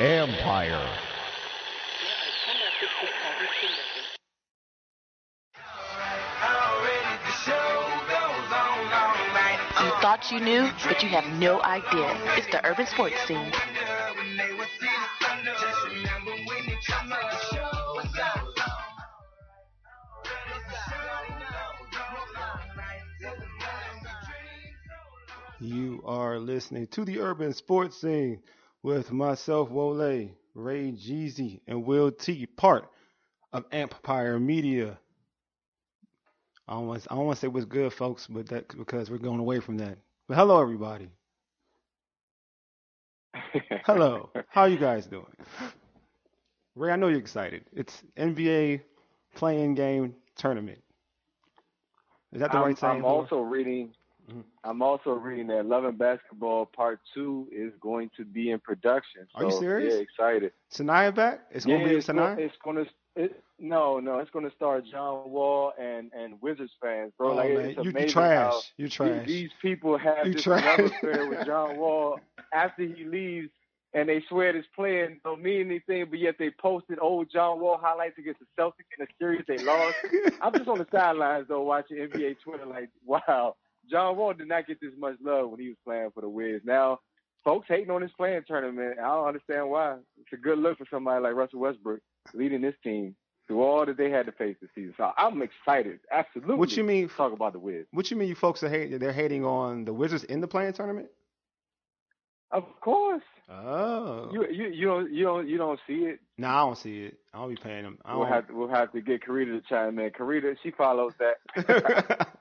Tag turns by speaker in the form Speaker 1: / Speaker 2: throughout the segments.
Speaker 1: Empire.
Speaker 2: You thought you knew, but you have no idea. It's the urban sports scene.
Speaker 3: You are listening to the urban sports scene with myself, Wole, Ray Jeezy, and Will T, part of Empire Media. I don't want I don't want to say what's good, folks, but that because we're going away from that. But hello, everybody. Hello. How you guys doing? Ray, I know you're excited. It's NBA play-in game tournament. Is that the
Speaker 4: I'm,
Speaker 3: right saying?
Speaker 4: I'm also reading.
Speaker 3: Mhm.
Speaker 4: I'm also reading that Love and Basketball Part Two is going to be in production.
Speaker 3: Are you serious?
Speaker 4: Yeah, excited.
Speaker 3: Sanaa back? It's
Speaker 4: yeah,
Speaker 3: gonna be
Speaker 4: it's Sanaa. It's going to. It, no, no, it's going to star John Wall and and Wizards fans, bro.
Speaker 3: oh
Speaker 4: like
Speaker 3: man,
Speaker 4: it's
Speaker 3: you, trash. You trash.
Speaker 4: These people have
Speaker 3: You
Speaker 4: this
Speaker 3: trash.
Speaker 4: love affair with John Wall after he leaves, and they swear this play-in don't mean anything, but yet they posted old John Wall highlights against the Celtics in a series they lost. I'm just on the sidelines though, watching NBA Twitter, like, wow, John Wall did not get this much love when he was playing for the Wiz. Now, folks hating on his play-in tournament. I don't understand why. It's a good look for somebody like Russell Westbrook leading this team through all that they had to face this season. So I'm excited, absolutely.
Speaker 3: What you mean?
Speaker 4: talk about the Wiz?
Speaker 3: What you mean? You folks are hate? They're hating on the Wizards in the play-in tournament?
Speaker 4: Of course.
Speaker 3: Oh.
Speaker 4: You you you don't you don't you don't see it.
Speaker 3: no, I don't see it. I don't be paying them. I
Speaker 4: We'll have to, we'll have to get Karita to chime in. Karita, she follows that.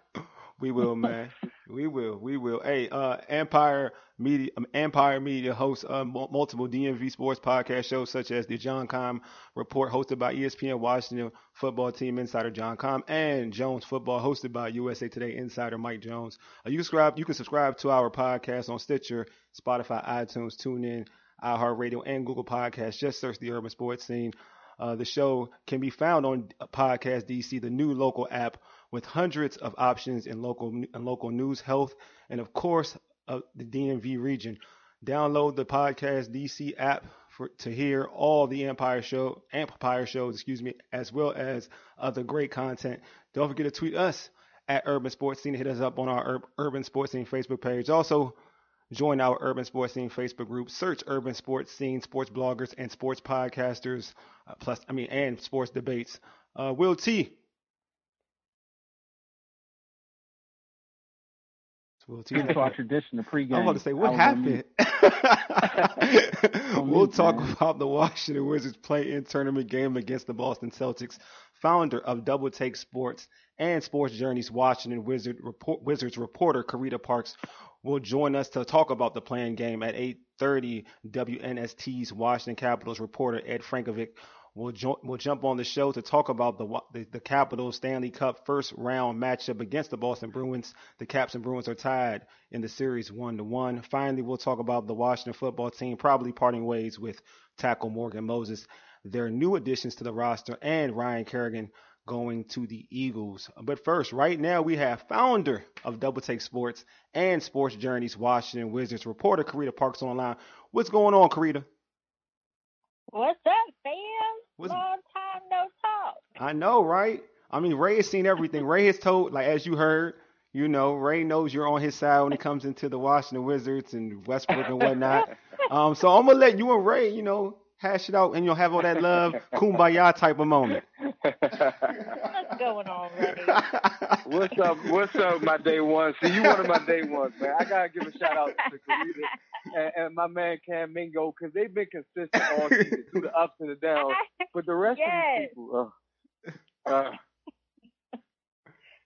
Speaker 3: we will, man. We will. We will. Hey, uh, Empire Media, um, Empire Media hosts uh, mul- multiple DMV sports podcast shows, such as the John Keim Report, hosted by ESPN Washington Football Team insider John Keim, and Jones Football, hosted by USA Today insider Mike Jones. Uh, you can subscribe. You can subscribe to our podcast on Stitcher, Spotify, iTunes, TuneIn, iHeartRadio, and Google Podcasts. Just search the Urban Sports Scene. Uh, the show can be found on Podcast DC, the new local app with hundreds of options in local in local news, health, and of course, uh, the DMV region. Download the Podcast DC app for to hear all the Empire show, Empire shows, excuse me, as well as other great content. Don't forget to tweet us at Urban Sports Scene. Hit us up on our Ur- Urban Sports Scene Facebook page. Also, join our Urban Sports Scene Facebook group. Search Urban Sports Scene, sports bloggers, and sports podcasters. Uh, plus, I mean, and sports debates. Uh, Will T. It's Will T.
Speaker 5: It's our tradition, the pregame.
Speaker 3: I'm about to say, what
Speaker 5: I will meet.
Speaker 3: happened? we'll talk
Speaker 5: man.
Speaker 3: about the Washington Wizards play-in tournament game against the Boston Celtics. Founder of Double Take Sports and Sports Journeys Washington Wizard report, Wizards reporter Karita Parks will join us to talk about the play-in game at 8:30. WNST's Washington Capitals reporter Ed Frankovic will jo- will jump on the show to talk about the, the the Capitals Stanley Cup first round matchup against the Boston Bruins. The Caps and Bruins are tied in the series one to one. Finally, we'll talk about the Washington football team probably parting ways with tackle Morgan Moses, their new additions to the roster, and Ryan Kerrigan going to the Eagles. But first, right now we have founder of Double Take Sports and Sports Journeys Washington Wizards reporter Karita Parks online. What's going on, Karita?
Speaker 6: What's up?
Speaker 3: What's-
Speaker 6: Long time no talk.
Speaker 3: I know, right? I mean, Ray has seen everything. Ray has told, like as you heard, you know, Ray knows you're on his side when it comes into the Washington Wizards and Westbrook and whatnot. Um, so I'm gonna let you and Ray, you know, hash it out and you'll have all that love, kumbaya type of moment.
Speaker 6: What's going on, Ray?
Speaker 4: What's up? What's up, my day one? See, you one of my day ones, man. I gotta give a shout out to Karita and, and my man Cam Mingo because they've been consistent all season through the ups and the downs. But the rest of
Speaker 6: Yes.
Speaker 4: these people, uh, uh,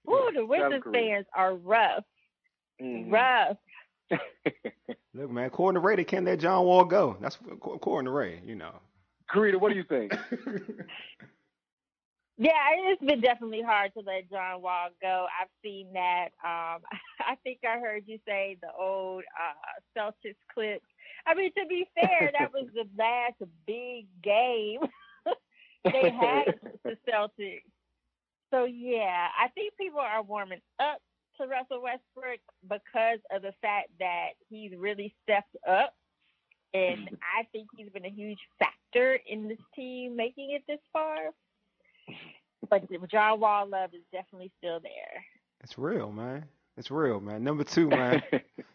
Speaker 6: Ooh, the Wizards
Speaker 4: South
Speaker 6: fans are rough.
Speaker 4: mhm.
Speaker 6: Rough.
Speaker 3: Look, man, according to Ray, they can't let John Wall go. That's according to Ray, you know.
Speaker 4: Karita, what do you think?
Speaker 6: Yeah, it's been definitely hard to let John Wall go. I've seen that. Um, I think I heard you say the old uh, Celtics clips. I mean, to be fair, that was the last big game they had the Celtics. So yeah, I think people are warming up to Russell Westbrook because of the fact that he's really stepped up. And I think he's been a huge factor in this team making it this far. But John Wall love is definitely still there.
Speaker 3: It's real, man. It's real, man. Number two, man.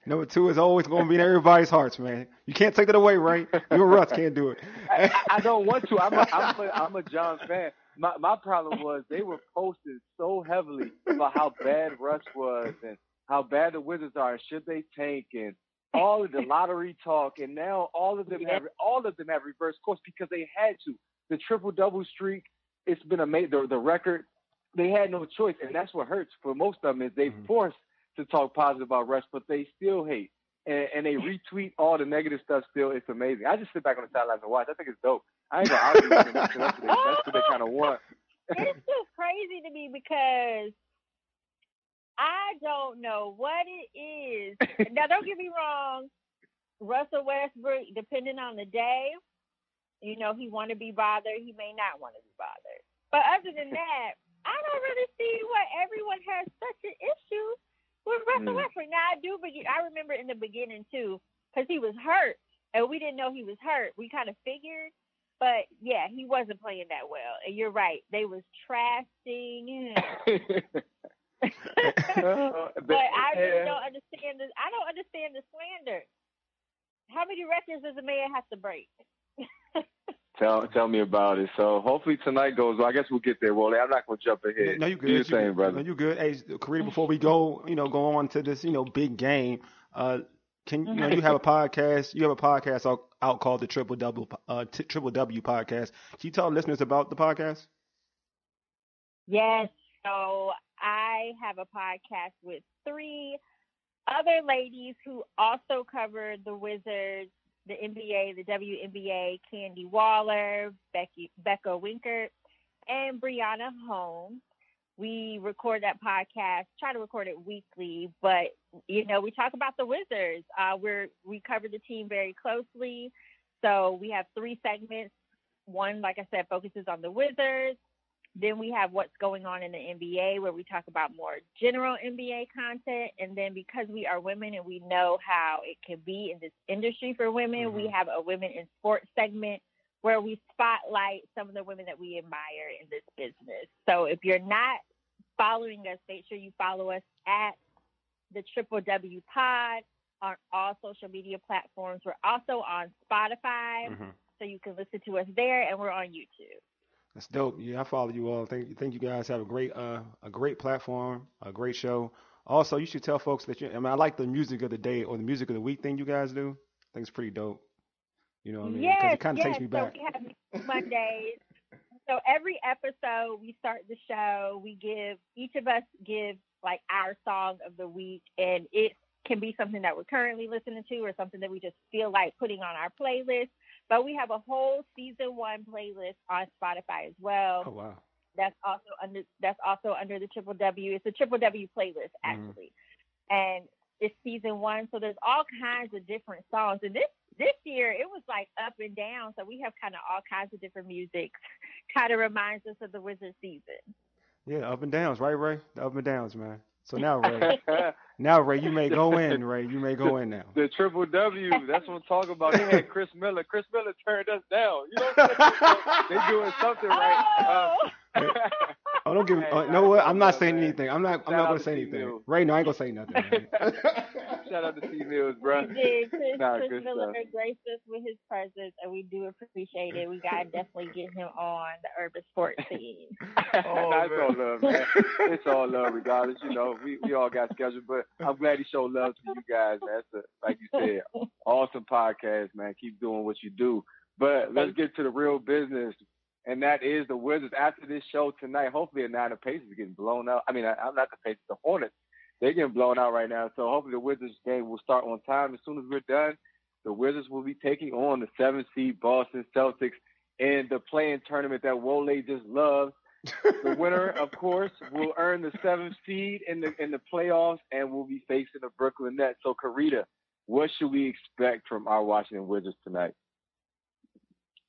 Speaker 3: Number two is always going to be in everybody's hearts, man. You can't take it away, right? You and Russ can't do it.
Speaker 4: I, I don't want to. I'm a, I'm a, I'm a John fan. My my problem was they were posted so heavily about how bad Russ was and how bad the Wizards are and should they tank and all of the lottery talk and now all of them have all of them have reverse course because they had to. The triple double streak, it's been amazing. The, the record, they had no choice, and that's what hurts for most of them is they
Speaker 3: Mhm.
Speaker 4: forced to talk positive about Russ, but they still hate. And, and they retweet all the negative stuff still. It's amazing. I just sit back on the sidelines and watch. I think it's dope. I ain't gonna argue with them. That's, what they, they kind of want.
Speaker 6: it's just crazy to me because I don't know what it is. now, don't get me wrong. Russell Westbrook, depending on the day, you know, he want to be bothered. He may not want to be bothered. But other than that, I don't really see why everyone has such an issue with Russell
Speaker 4: Mm.
Speaker 6: Westbrook. Now, I do, but I remember in the beginning too, because he was hurt, and we didn't know he was hurt. We kind of figured, but yeah, he wasn't playing that well. And you're right, they was trashing him. but I really don't understand this. I don't understand the slander. How many records does a man have to break?
Speaker 4: Tell tell me about it. So hopefully tonight goes well. I guess we'll get there, Wally. I'm not gonna jump ahead.
Speaker 3: No, you
Speaker 4: Do
Speaker 3: good.
Speaker 4: your
Speaker 3: you
Speaker 4: thing,
Speaker 3: good.
Speaker 4: brother.
Speaker 3: No, you good. Hey, Karita, before we go, you know, go on to this, you know, big game. Uh, can you know you have a podcast? You have a podcast out, out called the Triple Double uh, T- Triple W Podcast. Can you tell listeners about the podcast?
Speaker 6: Yes. So I have a podcast with three other ladies who also cover the Wizards, the NBA, the WNBA, Candy Waller, Becky Becca Winkert, and Brianna Holmes. We record that podcast, try to record it weekly, but you know, we talk about the Wizards. Uh, we're we cover the team very closely. So we have three segments. One, like I said, focuses on the Wizards. Then we have what's going on in the NBA, where we talk about more general NBA content. And then because we are women and we know how it can be in this industry for women, we
Speaker 3: Mhm.
Speaker 6: have a women in sports segment where we spotlight some of the women that we admire in this business. So if you're not following us, make sure you follow us at the Triple W Pod on all social media platforms. We're also on Spotify,
Speaker 3: Mhm.
Speaker 6: so you can listen to us there, and we're on YouTube.
Speaker 3: That's dope. Yeah, I follow you all. Think think you guys have a great uh a great platform, a great show. Also, you should tell folks that you. I mean, I like the music of the day or the music of the week thing you guys do. I think it's pretty dope. You know what I mean? Because
Speaker 6: Yes,
Speaker 3: it kind of
Speaker 6: yes.
Speaker 3: takes me back.
Speaker 6: So we have Mondays. so every episode we start the show, we give each of us give like our song of the week, and it can be something that we're currently listening to or something that we just feel like putting on our playlist. But we have a whole season one playlist on Spotify as well.
Speaker 3: Oh wow.
Speaker 6: That's also under that's also under the Triple W. It's a Triple W playlist
Speaker 3: Mhm.
Speaker 6: actually, and it's season one. So there's all kinds of different songs. And this this year it was like up and down. So we have kind of all kinds of different music. Kind of reminds us of the Wizard season.
Speaker 3: Yeah, up and downs, right, Ray? The up and downs, man. So now, Ray, now Ray, you may go in, Ray. You may go in now.
Speaker 4: the triple W. That's what I'm talking about. They had Chris Miller. Chris Miller turned us down. You know what I'm saying? they doing something right. Uh,
Speaker 3: Oh, don't give me.
Speaker 4: Hey,
Speaker 3: Oh, you know what? I'm not saying
Speaker 4: man.
Speaker 3: anything. I'm not. I'm not gonna
Speaker 4: to
Speaker 3: say
Speaker 4: T.
Speaker 3: anything.
Speaker 4: Mills.
Speaker 3: Ray, no, I ain't gonna say nothing.
Speaker 4: Shout out to T Mills, bro.
Speaker 6: we did. Chris,
Speaker 4: Nah,
Speaker 6: Chris
Speaker 4: good
Speaker 6: Miller
Speaker 4: stuff.
Speaker 6: graced us with his presence, and we do appreciate it. We gotta definitely get him on the urban sports scene.
Speaker 3: Oh,
Speaker 4: That's
Speaker 3: man.
Speaker 4: all love, man. It's all love, regardless. You know, we, we all got scheduled, but I'm glad he showed love to you guys. That's a, like you said, awesome podcast, man. Keep doing what you do. But let's get to the real business, and that is the Wizards. After this show tonight, hopefully the Nine of Pacers getting blown out. I mean, I, I'm not the Pacers, the Hornets. They're getting blown out right now. So hopefully the Wizards game will start on time. As soon as we're done, the Wizards will be taking on the seven seed Boston Celtics in the play-in tournament that Wole just loves. The winner, of course, will earn the seventh seed in the in the playoffs and will be facing the Brooklyn Nets. So, Karita, what should we expect from our Washington Wizards tonight?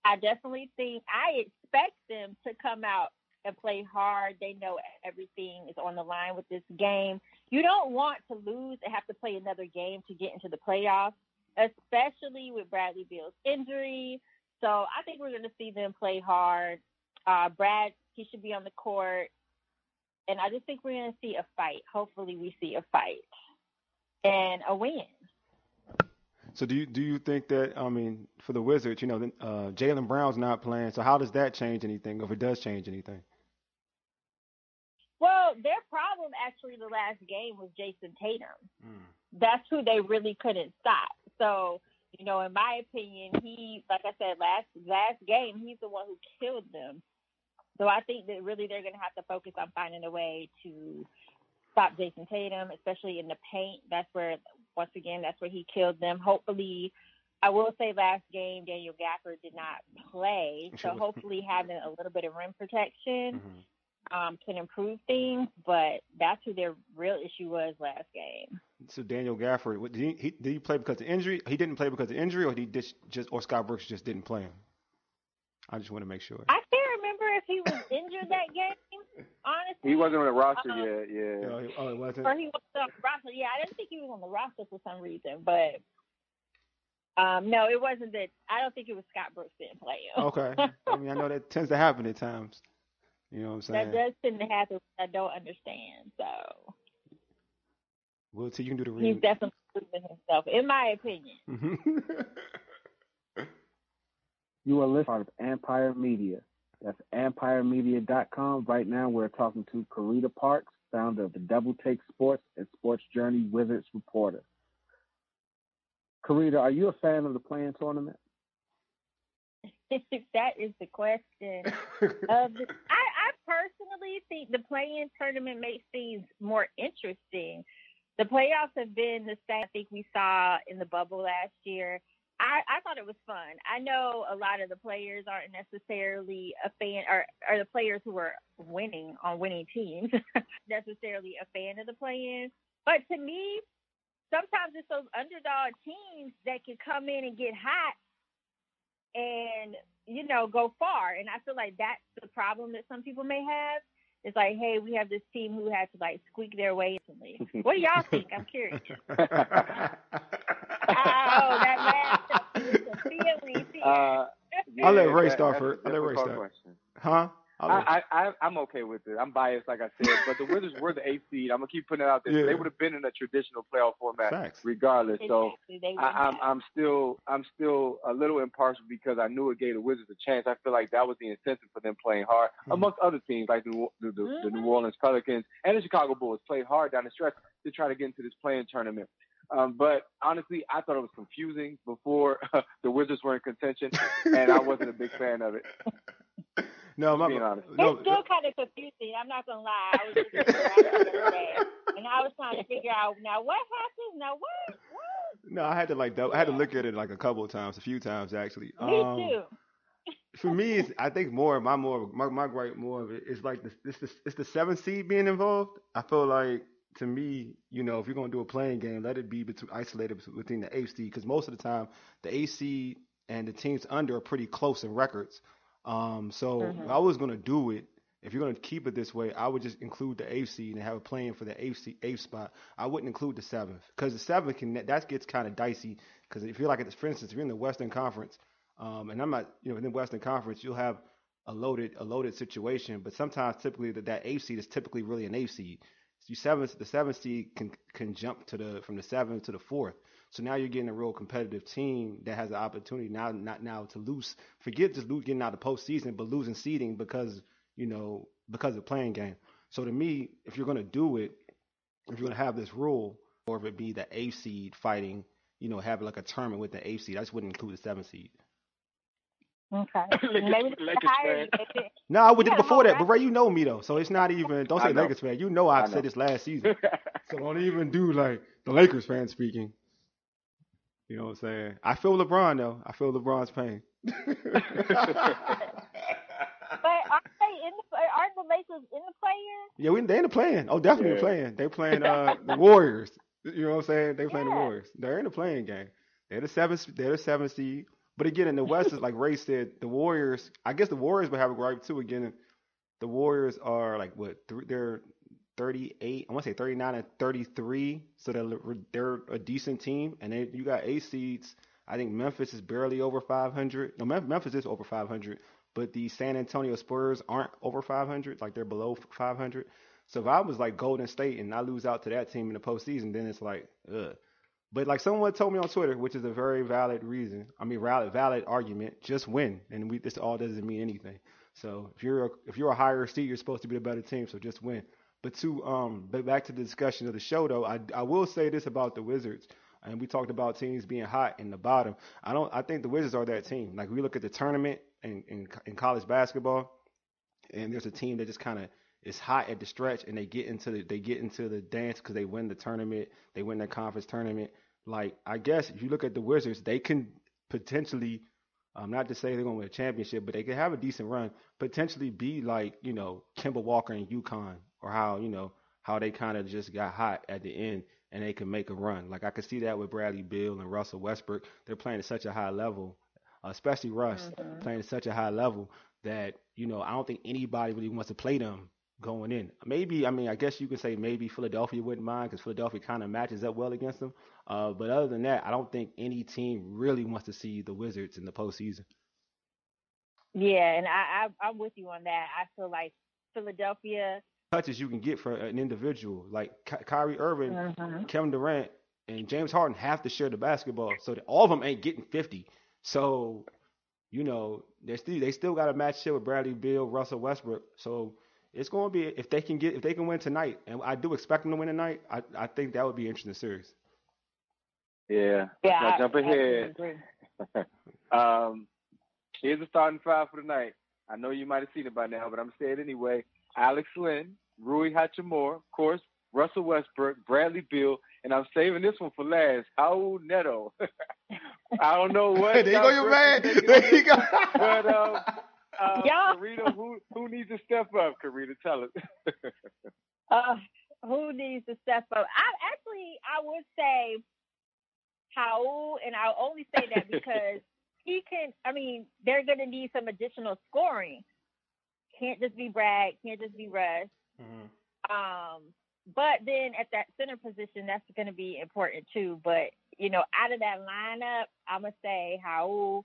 Speaker 6: I definitely think I expect them to come out and play hard. They know everything is on the line with this game. you don't want to lose and have to play another game to get into the playoffs, especially with Bradley Beal's injury. So I think we're going to see them play hard. Uh, Brad, he should be on the court. And I just think we're going to see a fight. Hopefully, we see a fight and a win.
Speaker 3: So do you do you think that I mean for the Wizards, you know, uh, Jaylen Brown's not playing, so how does that change anything, or if it does change anything?
Speaker 6: Well, their problem actually the last game was Jayson Tatum.
Speaker 3: Mm.
Speaker 6: That's who they really couldn't stop. So, you know, in my opinion, he, like I said, last last game, he's the one who killed them. So I think that really they're going to have to focus on finding a way to stop Jayson Tatum, especially in the paint. That's where, once again, that's where he killed them. Hopefully, I will say last game Daniel Gafford did not play, so hopefully having a little bit of rim protection
Speaker 3: Mm-hmm.
Speaker 6: um, can improve things. But that's who their real issue was last game.
Speaker 3: So Daniel Gafford, what, did he, he did he play because of injury? He didn't play because of injury, or he just just or Scott Brooks just didn't play him. I just want to make sure.
Speaker 6: I can't remember if he was injured that game. Honestly,
Speaker 4: He wasn't on the roster
Speaker 6: Uh-uh.
Speaker 4: yet. Yeah.
Speaker 3: Oh, he- oh, it wasn't.
Speaker 6: or he was on the roster. Yeah, I didn't think he was on the roster for some reason, but um, no, it wasn't that. I don't think it was Scott Brooks didn't play him.
Speaker 3: Okay. I mean, I know that tends to happen at times. You know what I'm saying?
Speaker 6: that does tend to happen. which I don't understand. So
Speaker 3: Well, till you can do the
Speaker 6: he's definitely proven himself, in my opinion.
Speaker 1: You are listening to Empire Media. That's empiremedia.com. Right now, we're talking to Karita Parks, founder of the Double Take Sports and Sports Journey Wizards reporter. Karita, are you a fan of the play-in tournament?
Speaker 6: that is the question. of the, um, I, I personally think the play-in tournament makes things more interesting. The playoffs have been the same. I think we saw in the bubble last year. I, I thought it was fun. I know a lot of the players aren't necessarily a fan, or, or the players who are winning on winning teams necessarily a fan of the play-in. But to me, sometimes it's those underdog teams that can come in and get hot and you know go far. And i feel like that's the problem that some people may have. It's like hey we have this team who had to like squeak their way instantly. What do y'all think? I'm curious. Oh that last feeling
Speaker 4: Uh,
Speaker 3: I'll let
Speaker 4: yeah,
Speaker 3: Ray
Speaker 4: that-
Speaker 3: start first. I'll let Ray
Speaker 4: difficult
Speaker 3: start.
Speaker 4: question.
Speaker 3: huh? I'll let-
Speaker 4: I, I, I, I'm okay with it. I'm biased, like I said, but the Wizards were the eighth seed. I'm gonna keep putting it out there.
Speaker 3: Yeah.
Speaker 4: They would have been in a traditional playoff format,
Speaker 3: Facts.
Speaker 4: regardless. So
Speaker 6: Exactly,
Speaker 4: I,
Speaker 6: would
Speaker 4: I'm. I'm still, I'm still a little impartial because I knew it gave the Wizards a chance. I feel like that was the incentive for them playing hard,
Speaker 3: Mhm.
Speaker 4: amongst other teams like the, the, the, the New
Speaker 6: Mhm.
Speaker 4: Orleans Pelicans and the Chicago Bulls played hard down the stretch to try to get into this play-in tournament. Um, but honestly, I thought it was confusing before the Wizards were in contention, and I wasn't a big fan of it.
Speaker 3: no, my,
Speaker 4: being honest.
Speaker 3: no,
Speaker 6: it's still kind of confusing. I'm not gonna lie. I was looking at the graphic the other day, and I was trying to figure out now what happened. Now what? What?
Speaker 3: no, I had to like, dou- I had to look at it like a couple of times, a few times actually.
Speaker 6: Me
Speaker 3: Um,
Speaker 6: too.
Speaker 3: For me, it's, I think more my more my my gripe more of it is like the it's the it's the seventh seed being involved. I feel like to me, you know, if you're gonna do a play-in game, let it be between isolated within the eighth seed because most of the time the eighth seed and the teams under are pretty close in records. Um, so
Speaker 6: Mhm.
Speaker 3: if I was gonna do it, if you're gonna keep it this way, I would just include the eighth seed and have a play-in for the eighth seed, eighth spot. I wouldn't include the seventh because the seventh can that gets kind of dicey because if you're like for instance, if you're in the Western Conference. Um, and I'm not, you know, in the Western Conference, you'll have a loaded a loaded situation, but sometimes typically that that eighth seed is typically really an eighth seed. You seventh, the seventh seed can can jump to the from the seventh to the fourth. So now you're getting a real competitive team that has the opportunity now not now to lose. Forget just lo- getting out of the postseason, but losing seeding because you know because of play-in game. So to me, if you're gonna do it, if you're gonna have this rule, or if it be the eighth seed fighting, you know, having like a tournament with the eighth seed, I just wouldn't include the seventh seed.
Speaker 6: Okay.
Speaker 4: Lakers-
Speaker 6: Maybe
Speaker 4: Lakers fan.
Speaker 3: No, I would
Speaker 6: Yeah,
Speaker 3: did before
Speaker 6: well,
Speaker 3: that, but
Speaker 6: right.
Speaker 3: Ray, you know me though, so it's not even. Don't say. Lakers fan. You know I've
Speaker 4: I know.
Speaker 3: said this last season, so don't even do like the Lakers fan speaking. You know what I'm saying? I feel LeBron though. I feel LeBron's pain.
Speaker 6: But aren't they in the? Aren't the Lakers in the play-in?
Speaker 3: yeah, we they in the play-in. Oh, definitely
Speaker 4: Yeah.
Speaker 3: playing. They playing uh the Warriors. You know what I'm saying? They playing the Warriors. They're in the play-in game. They're the seventh. They're the seventh seed. But again, in the West, is like Ray said, the Warriors. I guess the Warriors would have a gripe too. Again, the Warriors are like what? Three, they're 38. I want to say 39 and 33. So they're they're a decent team. And then you got eight seeds. I think Memphis is barely over 500. No, Memphis is over 500, but the San Antonio Spurs aren't over 500. Like they're below 500. So if I was like Golden State and I lose out to that team in the postseason, then it's like, ugh. But like someone told me on Twitter, which is a very valid reason. I mean, valid valid argument. Just win, and we this all doesn't mean anything. So if you're a, if you're a higher seed, you're supposed to be the better team. So just win. But to um, but back to the discussion of the show though, I I will say this about the Wizards. And we talked about teams being hot in the bottom. I don't. I think the Wizards are that team. Like we look at the tournament in in, in college basketball, and there's a team that just kind of is hot at the stretch, and they get into the they get into the dance because they win the tournament, they win the conference tournament. Like I guess if you look at the Wizards, they can potentially, um, not to say they're going to win a championship, but they could have a decent run, potentially be like you know Kemba Walker and UConn, or how you know how they kind of just got hot at the end and they can make a run. Like I could see that with Bradley Beal and Russell Westbrook. They're playing at such a high level, especially Russ mm-hmm. playing at such a high level that you know I don't think anybody really wants to play them going in. Maybe I mean I guess you could say maybe Philadelphia wouldn't mind because Philadelphia kind of matches up well against them. Uh, but other than that, I don't think any team really wants to see the Wizards in the postseason.
Speaker 6: Yeah, and I, I I'm with you on that. I feel like Philadelphia
Speaker 3: touches you can get for an individual. Like Ky- Kyrie Irving, mm-hmm. Kevin Durant, and James Harden have to share the basketball, so that all of them ain't getting 50. So, you know, they still they still got to match shit with Bradley Beal, Russell Westbrook. So it's going to be if they can get if they can win tonight, and I do expect them to win tonight. I I think that would be an interesting series.
Speaker 4: Yeah. Yeah. Now jump ahead. um, here's the starting five for tonight. I know you might have seen it by now, but I'm saying it anyway. Alex Len, Rui Hachimura, of course, Russell Westbrook, Bradley Beal, and I'm saving this one for last. Raul Neto. I don't know what.
Speaker 3: there you go, your man. There you go.
Speaker 4: but um, uh, yeah. Karita, who who needs to step up? Karita, tell us.
Speaker 6: uh, who needs to step up? I actually I would say Raul, and I'll only say that because he can. I mean, they're going to need some additional scoring can't just be Brad, can't just be Russ. Mm-hmm. Um, but then at that center position, that's going to be important too. But you know, out of that lineup, I'm gonna say Raul.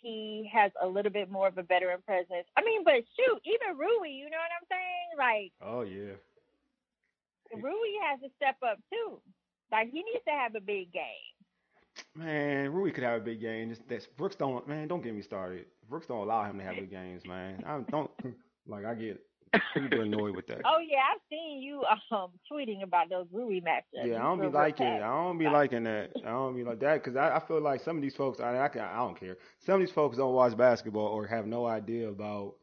Speaker 6: He has a little bit more of a veteran presence. I mean, but shoot, even Rui, you know what I'm saying? Like,
Speaker 3: oh yeah,
Speaker 6: Rui has to step up too. Like, he needs to have a big game.
Speaker 3: Man, Rui could have a big game. Just Brooks don't. Man, don't get me started. Brooks don't allow him to have big games, man. I don't like. I get super annoyed with that.
Speaker 6: Oh yeah, I've seen you um tweeting about those Rui matchups.
Speaker 3: Yeah, I don't be liking. It. I don't be liking that. I don't be like that because I, I feel like some of these folks. I, I, can, I don't care. Some of these folks don't watch basketball or have no idea about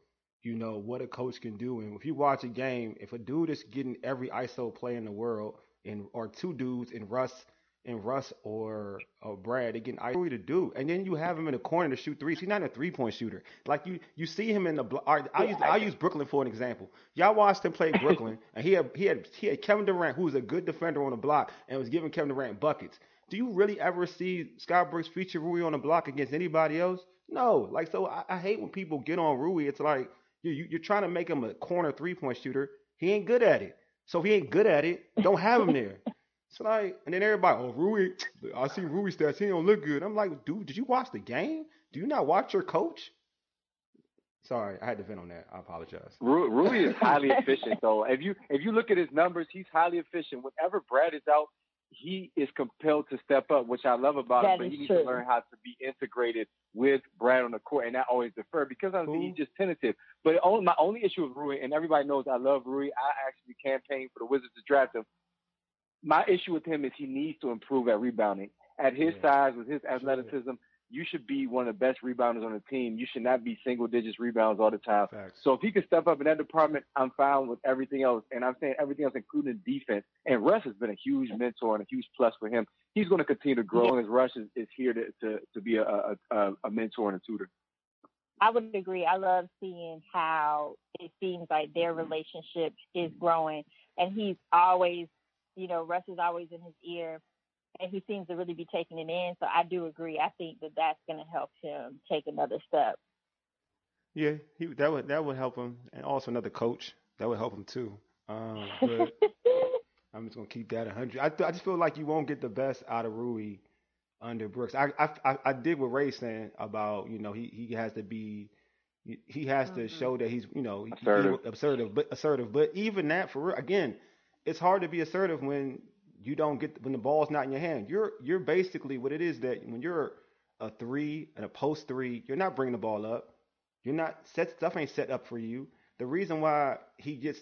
Speaker 3: you know what a coach can do. And if you watch a game, if a dude is getting every ISO play in the world, and or two dudes in Russ and Russ or, or Brad, they getting ivory to do, and then you have him in the corner to shoot threes. He's not a three point shooter. Like you, you see him in the. I will use I use Brooklyn for an example. Y'all watched him play Brooklyn, and he had he had he had Kevin Durant, who was a good defender on the block, and was giving Kevin Durant buckets. Do you really ever see Scott Brooks feature Rui on the block against anybody else? No. Like so, I, I hate when people get on Rui. It's like you, you you're trying to make him a corner three point shooter. He ain't good at it. So if he ain't good at it, don't have him there. It's like, and then everybody, oh, Rui, I see Rui stats. He don't look good. I'm like, dude, did you watch the game? Do you not watch your coach? Sorry, I had to vent on that. I apologize.
Speaker 4: Rui is highly efficient, though. If you if you look at his numbers, he's highly efficient. Whenever Brad is out, he is compelled to step up, which I love about
Speaker 6: that
Speaker 4: him. But he needs
Speaker 6: true.
Speaker 4: to learn how to be integrated with Brad on the court, and not always defer because I think he's just tentative. But only, my only issue with Rui, and everybody knows I love Rui. I actually campaigned for the Wizards to draft him my issue with him is he needs to improve at rebounding. At his yeah. size, with his athleticism, you should be one of the best rebounders on the team. You should not be single digits rebounds all the time.
Speaker 3: Facts.
Speaker 4: So if he can step up in that department, I'm fine with everything else. And I'm saying everything else, including defense. And Russ has been a huge mentor and a huge plus for him. He's going to continue to grow, and Russ is, is here to, to, to be a, a, a mentor and a tutor.
Speaker 6: I would agree. I love seeing how it seems like their relationship is growing, and he's always you know, Russ is always in his ear, and he seems to really be taking it in. So I do agree. I think that that's going to help him take another step.
Speaker 3: Yeah, he that would that would help him, and also another coach that would help him too. Um, but I'm just gonna keep that 100. I, I just feel like you won't get the best out of Rui under Brooks. I I I did what Ray's saying about you know he he has to be he has to
Speaker 6: Mm-hmm.
Speaker 3: show that he's you know
Speaker 4: Assertive.
Speaker 3: he- assertive but assertive. But even that for real, again, it's hard to be assertive when you don't get when the ball's not in your hand. You're you're basically what it is that when you're a three and a post three, you're not bringing the ball up. You're not set stuff ain't set up for you. The reason why he gets,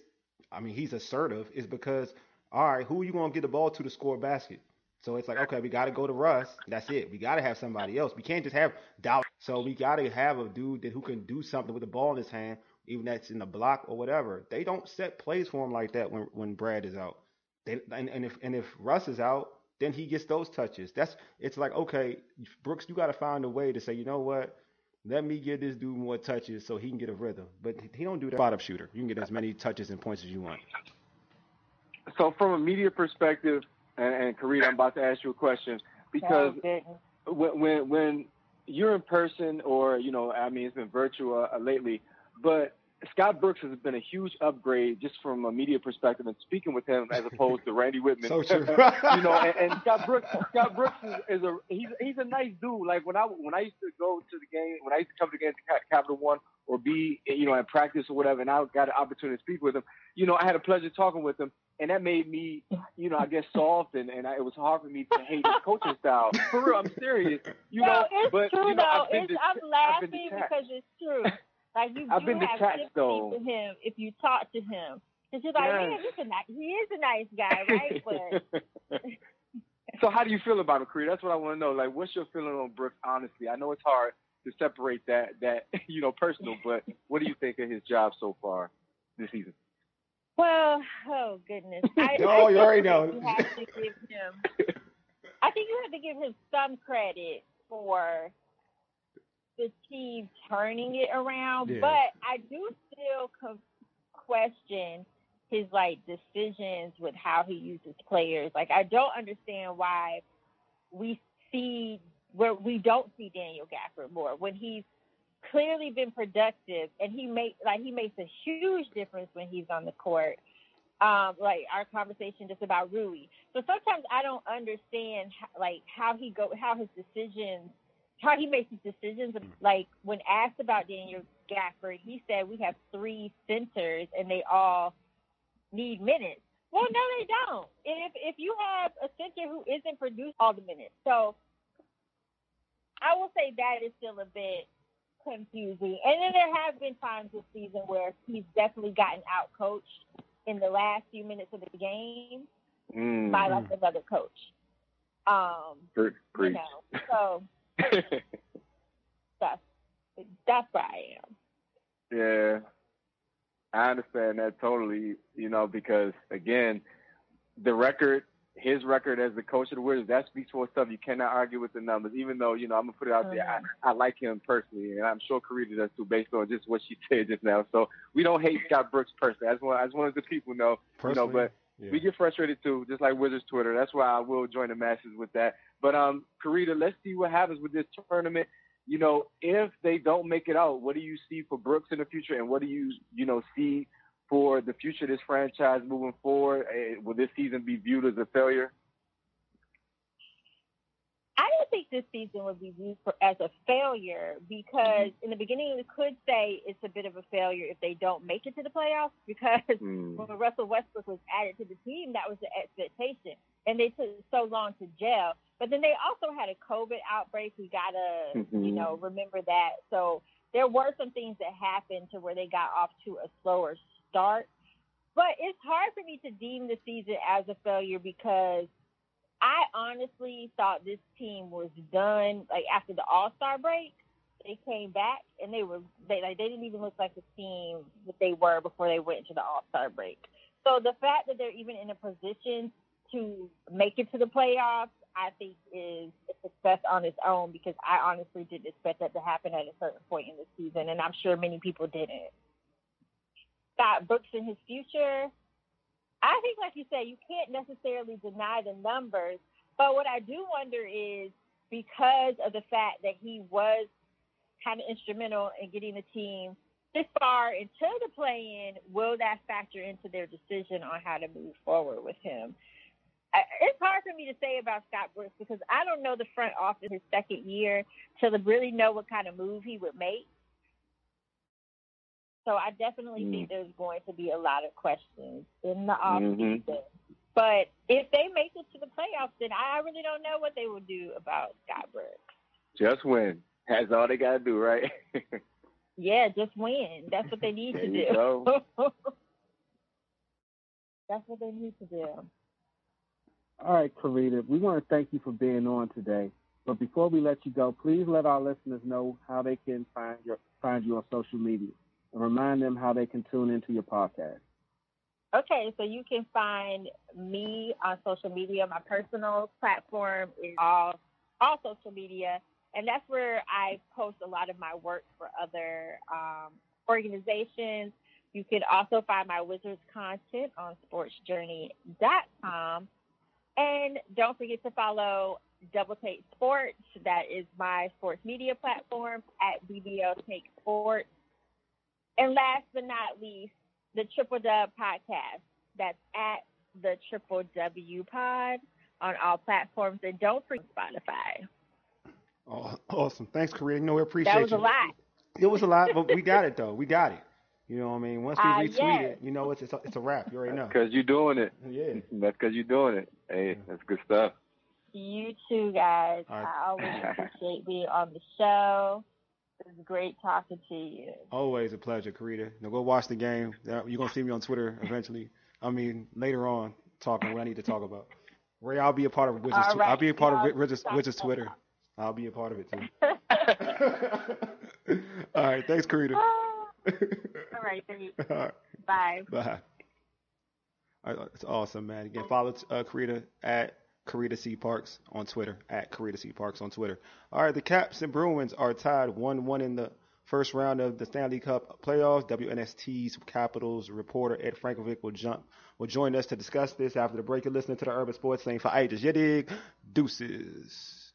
Speaker 3: I mean, he's assertive is because all right, who are you gonna get the ball to to score a basket? So it's like, okay, we got to go to Russ. That's it. We got to have somebody else. We can't just have doubt. So we got to have a dude that who can do something with the ball in his hand, even that's in the block or whatever. They don't set plays for him like that when when Brad is out. They, and, and if and if Russ is out, then he gets those touches. That's it's like okay, Brooks, you got to find a way to say, you know what? Let me give this dude more touches so he can get a rhythm. But he don't do that. Spot up shooter. You can get as many touches and points as you want.
Speaker 4: So from a media perspective, and, and Karita, I'm about to ask you a question because when when when you're in person or you know I mean it's been virtual uh, lately, but Scott Brooks has been a huge upgrade just from a media perspective and speaking with him as opposed to Randy Wittman.
Speaker 3: So true.
Speaker 4: you know, and, and Scott Brooks Scott Brooks is, is a he's he's a nice dude. Like when I when I used to go to the game when I used to come to the game to Ca- Capital One or be you know at practice or whatever, and I got an opportunity to speak with him. You know, I had a pleasure talking with him, and that made me you know I guess soft and and I, it was hard for me to hate his coaching style. For real, I'm serious. You
Speaker 6: no,
Speaker 4: know,
Speaker 6: it's
Speaker 4: but
Speaker 6: true
Speaker 4: you know
Speaker 6: though.
Speaker 4: I've been
Speaker 6: It's,
Speaker 4: det-
Speaker 6: I'm
Speaker 4: I've been
Speaker 6: laughing because it's true. Like you
Speaker 4: I've
Speaker 6: do
Speaker 4: been
Speaker 6: have
Speaker 4: detached,
Speaker 6: sympathy
Speaker 4: though.
Speaker 6: for him if you talk to him. Cause you're like,
Speaker 4: Yes.
Speaker 6: man, he's a nice, he is a nice guy, right? But
Speaker 4: so how do you feel about him, Creed? That's what I want to know. Like, what's your feeling on Brooks? Honestly, I know it's hard to separate that that you know personal, but what do you think of his job so far this season?
Speaker 6: well, oh goodness. I,
Speaker 3: Oh,
Speaker 6: I
Speaker 3: you already know.
Speaker 6: You have to give him. I think you have to give him some credit for the team turning it around,
Speaker 3: Yeah.
Speaker 6: but I do still co- question his like decisions with how he uses players. Like I don't understand why we see where we don't see Daniel Gafford more when he's clearly been productive and he make like he makes a huge difference when he's on the court. Um, like our conversation just about Rui. So sometimes I don't understand how, like how he go how his decisions how he makes his decisions. Like when asked about Daniel Gafford, he said we have three centers and they all need minutes. Well, no, they don't. If if you have a center who isn't producing all the minutes, so I will say that is still a bit confusing. And then there have been times this season where he's definitely gotten out coached in the last few minutes of the game
Speaker 4: Mm,
Speaker 6: by like another coach. Um,
Speaker 4: pre-
Speaker 6: you know, so that's that's where I am.
Speaker 4: yeah, I understand that totally. You know, because again, the record, his record as the coach of the Wizards, that speaks for itself. You cannot argue with the numbers. Even though you know, I'm gonna put it out there. Mm-hmm. I, I like him personally, and I'm sure Karita does too, based on just what she said just now. So we don't hate Scott Brooks personally. I just want, I just wanted the people know. You know, but
Speaker 3: yeah.
Speaker 4: we get frustrated too, just like Wizards Twitter. That's why I will join the masses with that. But um, Karita, let's see what happens with this tournament. You know, if they don't make it out, what do you see for Brooks in the future, and what do you, you know, see for the future of this franchise moving forward? Eh, Will this season be viewed as a failure?
Speaker 6: I think this season would be viewed for, as a failure because in the beginning we could say it's a bit of a failure if they don't make it to the playoffs because
Speaker 4: Hmm.
Speaker 6: when Russell Westbrook was added to the team, that was the expectation, and they took so long to gel. But then they also had a COVID outbreak. We gotta, you
Speaker 4: Mhm.
Speaker 6: know, remember that. So there were some things that happened to where they got off to a slower start. But it's hard for me to deem the season as a failure because I honestly thought this team was done. Like after the All Star break, they came back and they were they like they didn't even look like the team that they were before they went into the All Star break. So the fact that they're even in a position to make it to the playoffs, I think is a success on its own because I honestly didn't expect that to happen at a certain point in the season, and I'm sure many people didn't. Scott Brooks in his future, I think, like you said, you can't necessarily deny the numbers. But what I do wonder is because of the fact that he was kind of instrumental in getting the team this far into the play-in, will that factor into their decision on how to move forward with him? It's hard for me to say about Scott Brooks because I don't know the front office his second year to really know what kind of move he would make. So I definitely mm. think there's going to be a lot of questions in the offseason. Mm-hmm. But if they make it to the playoffs, then I really don't know what they will do about Scott Brooks.
Speaker 4: Just win. That's all they got to do, right?
Speaker 6: yeah, just win. That's what they need to do. That's what they need to do.
Speaker 1: All right, Karita, we want to thank you for being on today. But before we let you go, please let our listeners know how they can find your find you on social media and remind them how they can tune into your podcast.
Speaker 6: Okay, so you can find me on social media. My personal platform is all all social media, and that's where I post a lot of my work for other um, organizations. You can also find my Wizards content on sportsjourney.com. And don't forget to follow Double Take Sports. That is my sports media platform at DBO Take Sports. And last but not least, the Triple Dub podcast. That's at the Triple W Pod on all platforms. And don't forget Spotify.
Speaker 3: Oh, awesome. Thanks, Karita. You know, we appreciate it.
Speaker 6: That was
Speaker 3: you.
Speaker 6: a lot.
Speaker 3: It was a lot, but we got it, though. We got it. You know what I mean? Once we uh, retweet yes. it, you know it's it's a, it's a wrap. You already know.
Speaker 4: Because you're doing it.
Speaker 3: Yeah.
Speaker 4: That's because you're doing it. Hey, that's good stuff.
Speaker 6: You too, guys. Right. I always appreciate being on the show. It's great talking to you.
Speaker 3: Always a pleasure, Karita. Now go watch the game. You're gonna see me on Twitter eventually. I mean, later on, talking what I need to talk about. Ray, I'll be a part of Wizards. Right. I'll be a part of Wizards, Wizards Twitter. I'll be a part of it too. All right, thanks, Karita.
Speaker 6: All right, thanks. All right. Bye.
Speaker 3: Bye. All right, it's awesome, man. Again, follow uh, Karita at Karita C Parks on Twitter at Karita C Parks on Twitter. All right, the Caps and Bruins are tied one-one in the first round of the Stanley Cup playoffs. WNST's Capitals reporter Ed Frankovic will jump will join us to discuss this after the break. You're listening to the Urban Sports Scene for ages. You dig? Deuces.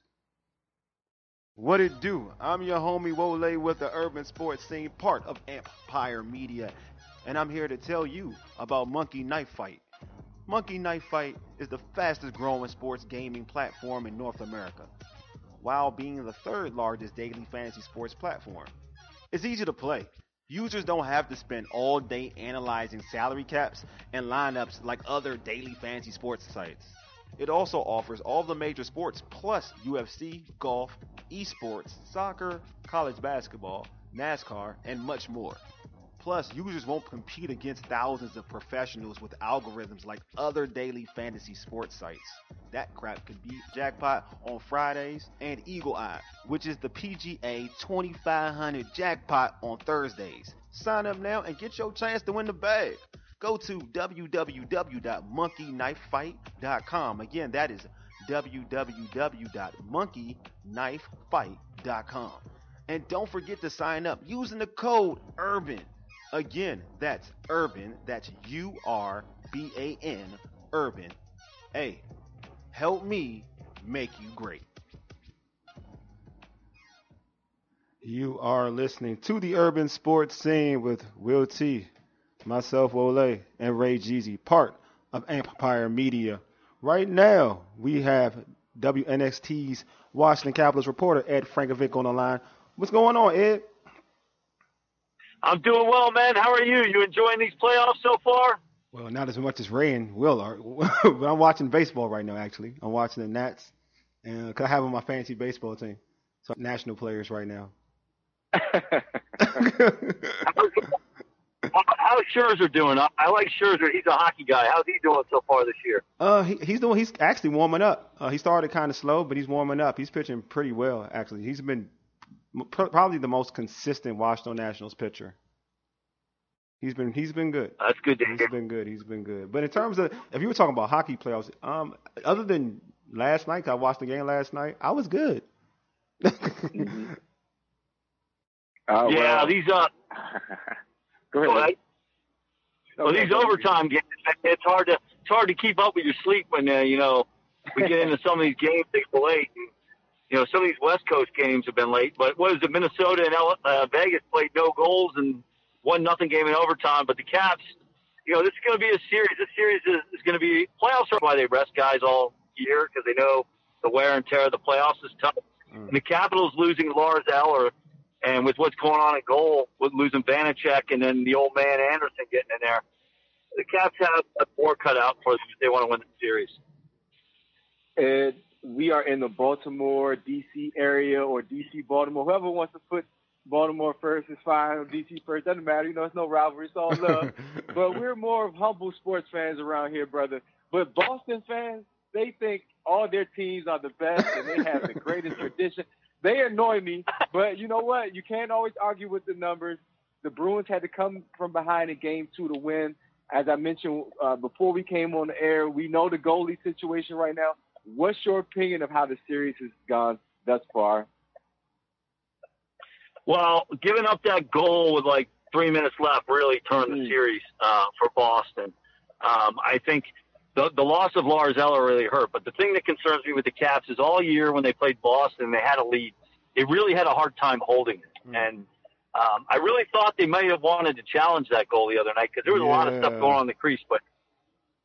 Speaker 3: What it do? I'm your homie Wole with the Urban Sports Scene, part of Empire Media, and I'm here to tell you about Monkey Knife Fight. Monkey Knife Fight is the fastest growing sports gaming platform in North America, while being the third largest daily fantasy sports platform. It's easy to play. Users don't have to spend all day analyzing salary caps and lineups like other daily fantasy sports sites. It also offers all the major sports plus UFC, golf, esports, soccer, college basketball, NASCAR, and much more. Plus, users won't compete against thousands of professionals with algorithms like other daily fantasy sports sites. That crap could be Jackpot on Fridays and Eagle Eye, which is the PGA 2500 Jackpot on Thursdays. Sign up now and get your chance to win the bag. Go to www.monkeyknifefight.com. Again, that is www.monkeyknifefight.com. And don't forget to sign up using the code URBAN. Again, that's URBAN. That's U R B A N, URBAN. Hey, help me make you great. You are listening to the Urban Sports Scene with Will T myself, Wole, and Ray Jeezy, part of Empire Media. Right now, we have WNST's Washington Capitals reporter, Ed Frankovic, on the line. What's going on, Ed?
Speaker 5: I'm doing well, man. How are you? You enjoying these playoffs so far?
Speaker 3: Well, not as much as Ray and Will are. but I'm watching baseball right now, actually. I'm watching the Nats, and cause I have on my fantasy baseball team. So national players right now.
Speaker 5: how's Scherzer doing? I, I like Scherzer. He's a hockey guy. How's he doing so far this year?
Speaker 3: Uh, he, he's doing. He's actually warming up. Uh, he started kind of slow, but he's warming up. He's pitching pretty well, actually. He's been probably the most consistent Washington Nationals pitcher. He's been he's been good.
Speaker 5: That's good to
Speaker 3: he's
Speaker 5: hear.
Speaker 3: been good. He's been good. But in terms of if you were talking about hockey playoffs, um, other than last night, I watched the game last night. I was good.
Speaker 5: mm-hmm. uh, yeah, well, these uh.
Speaker 4: Go ahead.
Speaker 5: Well, these overtime games, it's hard to it's hard to keep up with your sleep when uh, you know we get into some of these games they go late. And, you know, some of these West Coast games have been late. But what is it? Minnesota and L- uh, Vegas played no goals, and one nothing game in overtime. But the Caps, you know, this is going to be a series. This series is, is going to be playoffs are why they rest guys all year because they know the wear and tear of the playoffs is tough. Mm. And the Capitals losing Lars Eller, and with what's going on in goal, with losing Vanecek and then the old man Anderson getting in there, the Caps have a more cut out for them if they want to win the series.
Speaker 4: And we are in the Baltimore, D.C. area or D.C. Baltimore. Whoever wants to put Baltimore first is fine, DC first doesn't matter. You know, it's no rivalry, it's all love. but we're more of humble sports fans around here, brother. But Boston fans, they think all their teams are the best and they have the greatest tradition. They annoy me, but you know what? You can't always argue with the numbers. The Bruins had to come from behind in Game Two to win. As I mentioned uh, before we came on the air, we know the goalie situation right now. What's your opinion of how the series has gone thus far?
Speaker 5: Well, giving up that goal with like three minutes left really turned the hmm. series uh, for Boston. Um, I think the, the loss of Lars Eller really hurt. But the thing that concerns me with the Caps is all year when they played Boston, they had a lead. They really had a hard time holding it. Mm. And um, I really thought they might have wanted to challenge that goal the other night because there was yeah. a lot of stuff going on in the crease. But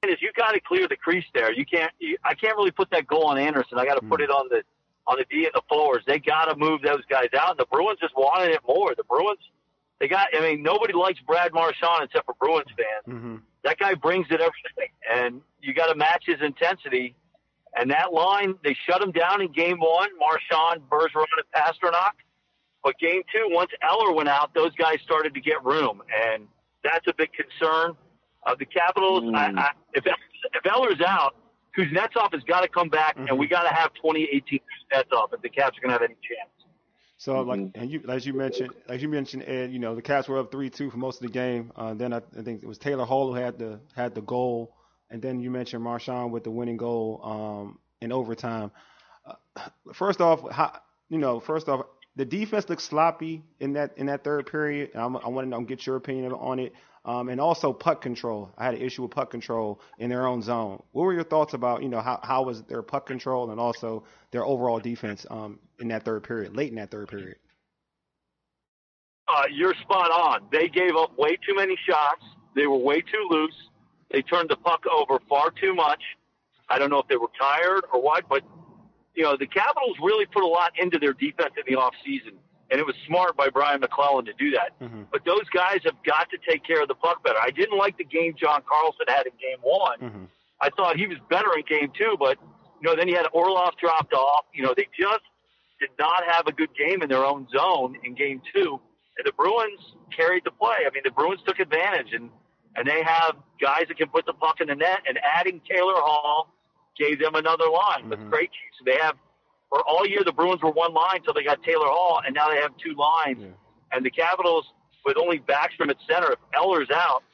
Speaker 5: is you got to clear the crease there. You can't. You, I can't really put that goal on Anderson. I got to mm. put it on the on the D and the forwards. They got to move those guys out. And the Bruins just wanted it more. The Bruins, they got. I mean, nobody likes Brad Marchand except for Bruins fans. Mm-hmm. That guy brings it every day, and you got to match his intensity. And that line, they shut him down in game one. Marchand, Bergeron, and Pastrnak. But game two, once Eller went out, those guys started to get room, and that's a big concern. Uh, the Capitals, mm. I, I, if if Eller's out, Kuznetsov has got to come back, mm-hmm. and we got to have 2018 Kuznetsov if the Caps are going to have any chance.
Speaker 3: So, mm-hmm. like, and you, as you mentioned, as you mentioned, Ed, you know, the Caps were up three-two for most of the game. Uh, then I, I, think it was Taylor Hall who had the had the goal, and then you mentioned Marchand with the winning goal um, in overtime. Uh, first off, how, you know, first off, the defense looked sloppy in that in that third period. I'm, I want to get your opinion on it. Um, and also puck control. I had an issue with puck control in their own zone. What were your thoughts about, you know, how, how was their puck control and also their overall defense um, in that third period, late in that third period?
Speaker 5: Uh, you're spot on. They gave up way too many shots. They were way too loose. They turned the puck over far too much. I don't know if they were tired or what, but you know the Capitals really put a lot into their defense in the off season and it was smart by Brian MacLellan to do that. Mm-hmm. But those guys have got to take care of the puck better. I didn't like the game John Carlson had in game one. Mm-hmm. I thought he was better in game two, but you know, then he had Orlov dropped off. You know, they just did not have a good game in their own zone in game two. And the Bruins carried the play. I mean, the Bruins took advantage and and they have guys that can put the puck in the net and adding Taylor Hall gave them another line mm-hmm. with Krejci. So they have or all year the Bruins were one line until they got Taylor Hall, and now they have two lines. Yeah. And the Capitals, with only Backstrom at center, if Eller's out,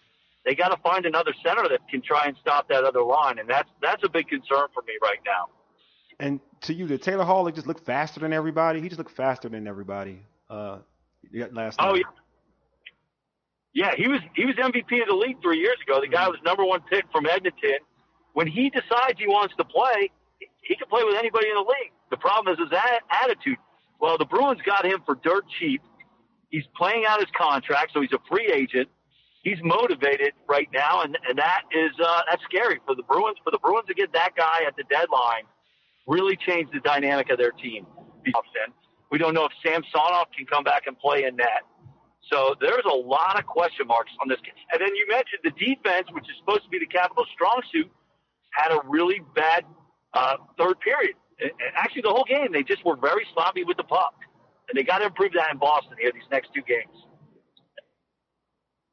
Speaker 5: they got to find another center that can try and stop that other line, and that's that's a big concern for me right now.
Speaker 3: And to you, did Taylor Hall just look faster than everybody? He just looked faster than everybody uh, last
Speaker 5: oh,
Speaker 3: night.
Speaker 5: Oh yeah. Yeah, he was he was MVP of the league three years ago. The guy was number one pick from Edmonton. When he decides he wants to play, he can play with anybody in the league. The problem is his attitude. Well, the Bruins got him for dirt cheap. He's playing out his contract, so he's a free agent. He's motivated right now, and, and that is uh, that's scary for the Bruins. For the Bruins to get that guy at the deadline really changed the dynamic of their team. We don't know if Samsonov can come back and play in net. So there's a lot of question marks on this. And then you mentioned the defense, which is supposed to be the Capitals' strong suit, had a really bad uh, third period actually the whole game they just were very sloppy with the puck, and they got to improve that in Boston here these next two games.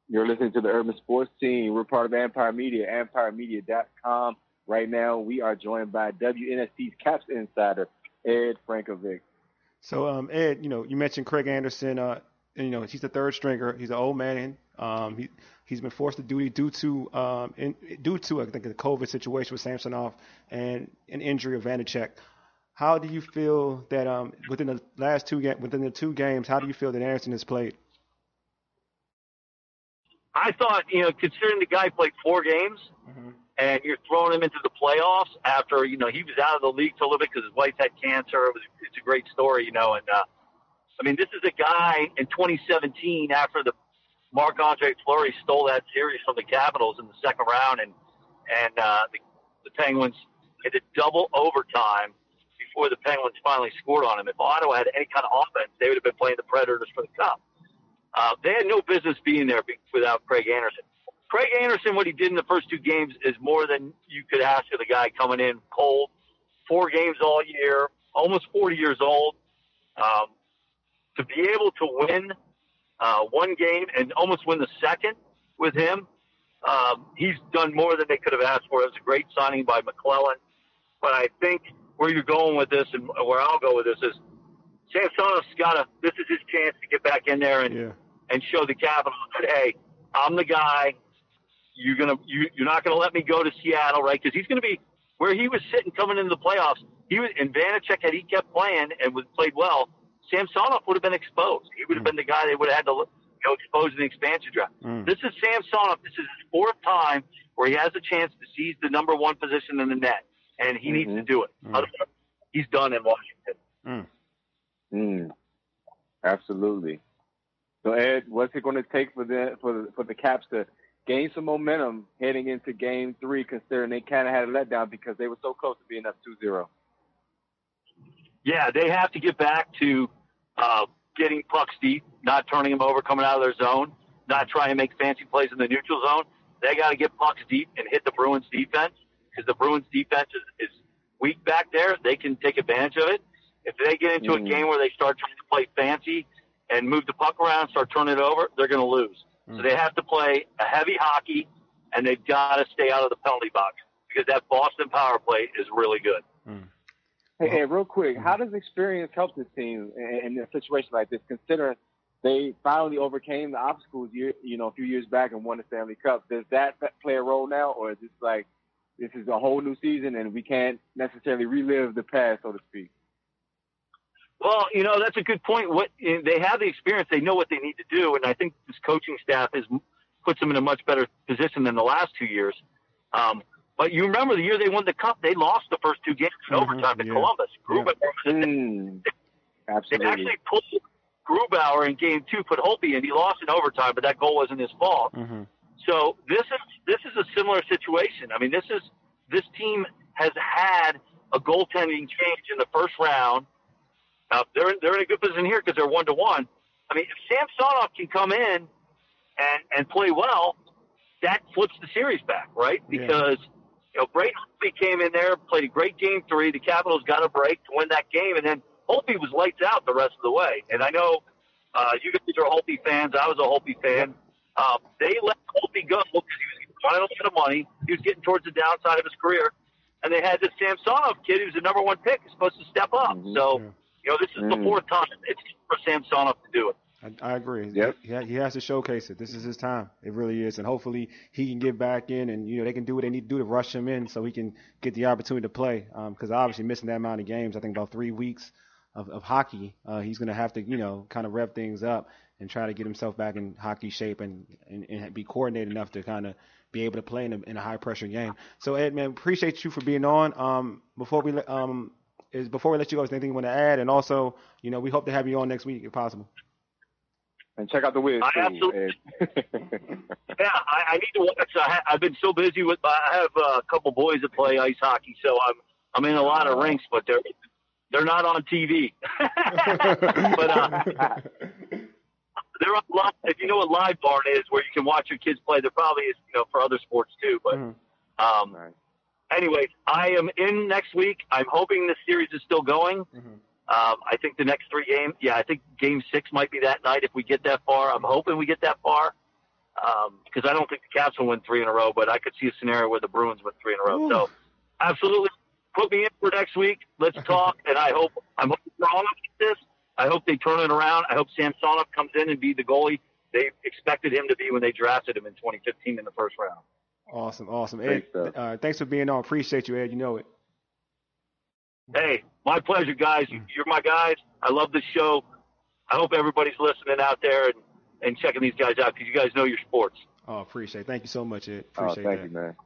Speaker 4: You're listening to the Urban Sports Scene. We're part of Empire Media, EmpireMedia.com. Right now, we are joined by WNST's Caps insider Ed Frankovic.
Speaker 3: So, um, Ed, you know, you mentioned Craig Anderson. Uh, and, you know, he's the third stringer. He's an old man. Um, he he's been forced to duty due to um, in, due to I think the COVID situation with Samsonov and an injury of Vanecek. How do you feel that um, within the last two ga- within the two games, how do you feel that Anderson has played?
Speaker 5: I thought, you know, considering the guy played four games, mm-hmm. and you're throwing him into the playoffs after, you know, he was out of the league for a little bit because his wife had cancer. It was, it's a great story, you know. And uh, I mean, this is a guy in 2017 after the Marc Andre Fleury stole that series from the Capitals in the second round, and and uh, the, the Penguins hit a double overtime before the Penguins finally scored on him. If Ottawa had any kind of offense, they would have been playing the Predators for the Cup. Uh, they had no business being there without Craig Anderson. Craig Anderson, what he did in the first two games is more than you could ask of the guy coming in cold, four games all year, almost 40 years old. Um, to be able to win uh, one game and almost win the second with him, um, he's done more than they could have asked for. It was a great signing by MacLellan. But I think where you're going with this and where I'll go with this is Samsonov's got to, this is his chance to get back in there and,
Speaker 3: Yeah.
Speaker 5: and show the Capitals that, hey, I'm the guy. You're gonna, you, you're not gonna let me go to Seattle, right? Because he's gonna be where he was sitting coming into the playoffs. He was, and Vanecek had he kept playing and was played well. Samsonov would have been exposed. He would have been the guy they would have had to, you know, expose in the expansion draft.
Speaker 3: Mm.
Speaker 5: This is Samsonov. This is his fourth time where he has a chance to seize the number one position in the net, and he needs to do it.
Speaker 3: Mm.
Speaker 5: Otherwise, he's done in Washington.
Speaker 3: Mm.
Speaker 4: Mm, absolutely. So Ed, what's it going to take for the for the for the Caps to gain some momentum heading into Game Three, considering they kind of had a letdown because they were so close to being up 2-0?
Speaker 5: Yeah, they have to get back to uh, getting pucks deep, not turning them over, coming out of their zone, not trying to make fancy plays in the neutral zone. They got to get pucks deep and hit the Bruins defense because the Bruins defense is, is weak back there. They can take advantage of it. If they get into
Speaker 4: Mhm.
Speaker 5: a game where they start trying to play fancy and move the puck around, start turning it over, they're going to lose. So they have to play a heavy hockey, and they've got to stay out of the penalty box because that Boston power play is really good.
Speaker 4: Hey, hey, real quick, how does experience help this team in, in a situation like this, considering they finally overcame the obstacles, year, you know, a few years back and won the Stanley Cup? Does that play a role now, or is this like this is a whole new season and we can't necessarily relive the past, so to speak?
Speaker 5: Well, you know that's a good point. What they have the experience, they know what they need to do, and I think this coaching staff has puts them in a much better position than the last two years. Um, but you remember the year they won the cup, they lost the first two games in
Speaker 3: Mhm,
Speaker 5: overtime to
Speaker 3: yeah.
Speaker 5: Columbus. Grubauer,
Speaker 4: Mm,
Speaker 5: they
Speaker 4: absolutely.
Speaker 5: actually pulled Grubauer in game two, put Holtby in. He lost in overtime, but that goal wasn't his fault.
Speaker 3: Mm-hmm.
Speaker 5: So this is this is a similar situation. I mean, this is this team has had a goaltending change in the first round. Uh, they're they're in a good position here because they're one to one. I mean, if Samsonov can come in and and play well, that flips the series back, right?
Speaker 3: Yeah.
Speaker 5: Because you know Braden Holtby came in there, played a great game three. The Capitals got a break to win that game, and then Holtby was lights out the rest of the way. And I know uh, you guys are Holtby fans. I was a Holtby fan. Um, they let Holtby go because he was final bit of money. He was getting towards the downside of his career, and they had this Samsonov kid who's the number one pick, is supposed to step up.
Speaker 4: Mhm.
Speaker 5: So, you know, this is the
Speaker 4: Mm.
Speaker 5: fourth time it's for Samsonov to do it.
Speaker 3: I, I agree.
Speaker 4: Yep.
Speaker 3: He, he has to showcase it. This is his time. It really is, and hopefully he can get back in, and you know they can do what they need to do to rush him in, so he can get the opportunity to play. Because obviously missing that amount of games, I think about three weeks of, of hockey, uh, he's going to have to you know kind of rev things up and try to get himself back in hockey shape and and, and be coordinated enough to kind of be able to play in a, in a high pressure game. So Ed, man, appreciate you for being on. Um, before we let- um is before we let you go, is there anything you want to add? And also, you know, we hope to have you on next week if possible.
Speaker 4: And check out the Wiz
Speaker 5: I
Speaker 4: too,
Speaker 5: absolutely- Yeah, I, I need to watch. I ha- I've been so busy with. I have uh, a couple boys that play ice hockey, so I'm I'm in a lot of rinks, but they're they're not on TV. but uh, they're on live. If you know what LiveBarn is, where you can watch your kids play, there probably is, you know, for other sports too. But
Speaker 3: Mhm.
Speaker 5: um,
Speaker 4: Right.
Speaker 5: anyways, I am in next week. I'm hoping the series is still going.
Speaker 3: Mhm.
Speaker 5: Um, I think the next three games, yeah, I think game six might be that night if we get that far. I'm hoping we get that far because I don't think the Caps will win three in a row, but I could see a scenario where the Bruins win three in a row.
Speaker 3: Ooh.
Speaker 5: So, absolutely, put me in for next week. Let's talk, and I hope I'm hoping wrong about this. I hope they turn it around. I hope Samsonov comes in and be the goalie they expected him to be when they drafted him in 2015 in the first round.
Speaker 3: Awesome, awesome. Ed,
Speaker 4: Great
Speaker 3: uh, thanks for being on. Appreciate you, Ed. You know it.
Speaker 5: Hey, my pleasure, guys. You- You're my guys. I love this show. I hope everybody's listening out there and, and checking these guys out because you guys know your sports.
Speaker 3: Oh, appreciate. it. Thank you so much, Ed.
Speaker 4: Oh,
Speaker 3: Appreciate
Speaker 4: thank
Speaker 3: that.
Speaker 4: you, man.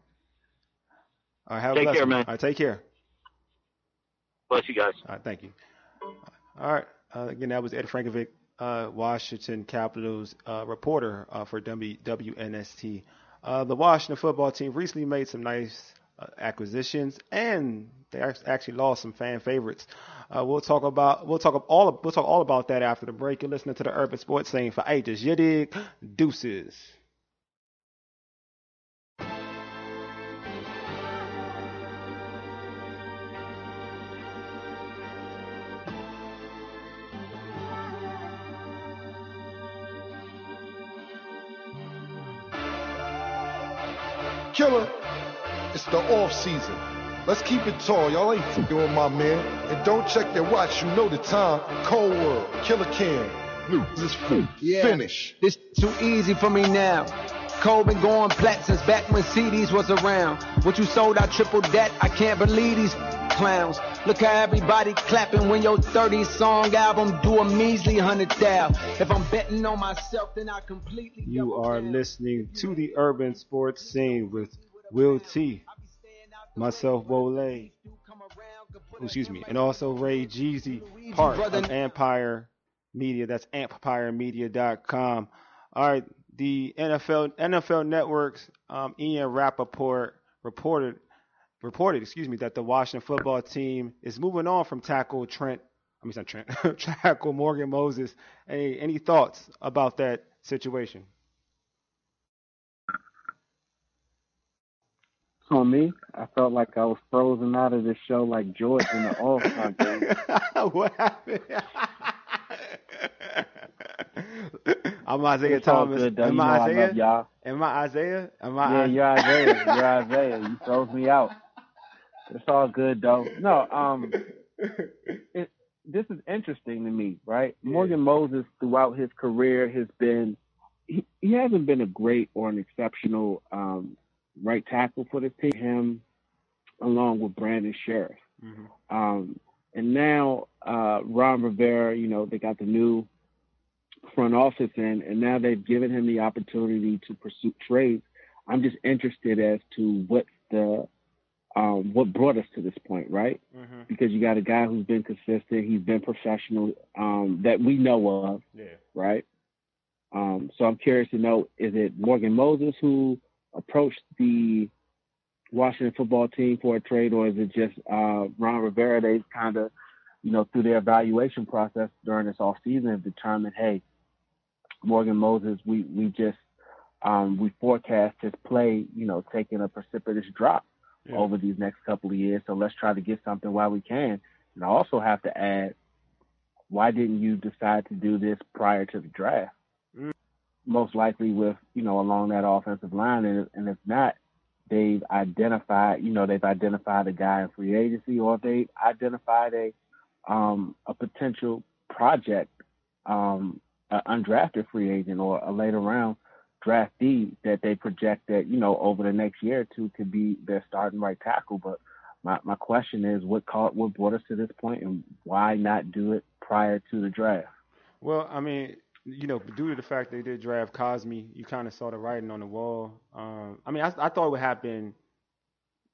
Speaker 3: All right, have
Speaker 5: Take
Speaker 3: a blessing.
Speaker 5: care, man.
Speaker 3: All right, take care.
Speaker 5: Bless you guys.
Speaker 3: All right, thank you. All right, uh, again, that was Ed Frankovic, uh, Washington Capitals uh, reporter uh, for w- WNST. Uh, the Washington football team recently made some nice uh, acquisitions, and they actually lost some fan favorites. We'll talk about we'll talk all we'll talk all about that after the break. You're listening to the Urban Sports Scene for ages. You dig? Deuces.
Speaker 7: Killer, it's the off season. Let's keep it tall. Y'all ain't f***ing with my man. And don't check your watch. You know the time. Cold World, Killer Cam, this yeah. finish.
Speaker 8: This too easy for me now. Cole been going plat since back when CDs was around. What you sold, I tripled that. I can't believe these clowns. Look how everybody clapping when your 30 song album do a measly hundred thou. If I'm betting on myself, then I completely.
Speaker 3: You are down. listening to the Urban Sports Scene with Will T myself, Wole, excuse me, and also Ray Jeezy, part of Empire Media. That's empiremedia.com. All right, the NFL NFL Network's um, Ian Rapoport reported reported, excuse me, that the Washington football team is moving on from tackle Trent. I mean, not Trent, tackle Morgan Moses. Any any thoughts about that situation?
Speaker 1: on me. I felt like I was frozen out of the show like George in the All Star game.
Speaker 3: what happened? I'm Isaiah it's Thomas.
Speaker 1: Good,
Speaker 3: Am
Speaker 1: I
Speaker 3: Isaiah?
Speaker 1: I.
Speaker 3: Am I Isaiah? Am I?
Speaker 1: Yeah, you're Isaiah. You're Isaiah. You froze me out. It's all good though. No, um, it, this is interesting to me, right? Yeah. Morgan Moses, throughout his career, has been he, he hasn't been a great or an exceptional um, right tackle for the team, him along with Brandon Scherff. Mm-hmm. Um, and now uh, Ron Rivera, you know, they got the new front office in, and now they've given him the opportunity to pursue trades. I'm just interested as to what the um, what brought us to this point, right? Mm-hmm. Because you got a guy who's been consistent, he's been professional, um, that we know of,
Speaker 3: yeah.
Speaker 1: right? Um, so I'm curious to know: is it Morgan Moses who approached the Washington football team for a trade, or is it just uh, Ron Rivera? They kind of, you know, through their evaluation process during this off season, have determined, hey, Morgan Moses, we we just um, we forecast his play, you know, taking a precipitous drop yeah. over these next couple of years. So let's try to get something while we can. And I also have to add, why didn't you decide to do this prior to the draft? most likely with you know along that offensive line, and, and if not, they've identified you know they've identified a guy in free agency, or they've identified a um, a potential project, um, an undrafted free agent or a later round draftee that they project that you know over the next year or two could be their starting right tackle. But my my question is, what caught what brought us to this point, and why not do it prior to the draft?
Speaker 3: Well, I mean, you know, due to the fact they did draft Cosmi, you kind of saw the writing on the wall. Um, I mean, I, I thought it would happen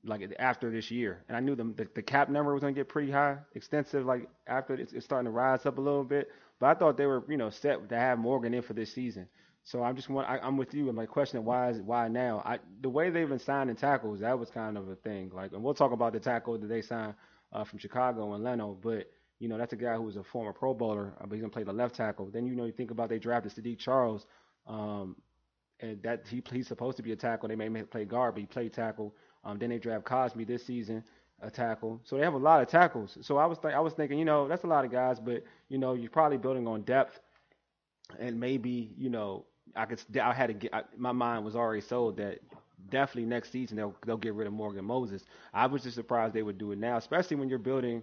Speaker 3: like after this year, and I knew the the, the cap number was going to get pretty high, extensive. Like after it's, it's, starting to rise up a little bit, but I thought they were, you know, set to have Morgan in for this season. So I'm just want I, am with you. And my question why is why now? I the way they've been signing tackles, that was kind of a thing. Like, and we'll talk about the tackle that they signed uh, from Chicago and Leno, but you know, that's a guy who was a former Pro Bowler, uh, but he's gonna play the left tackle. Then you know, you think about they drafted Saahdiq Charles, um, and that he he's supposed to be a tackle. They may play guard, but he played tackle. Um, then they draft Cosmi this season, a tackle. So they have a lot of tackles. So I was th- I was thinking, you know, that's a lot of guys, but you know, you're probably building on depth, and maybe you know, I could I had to get I, my mind was already sold that definitely next season they'll they'll get rid of Morgan Moses. I was just surprised they would do it now, especially when you're building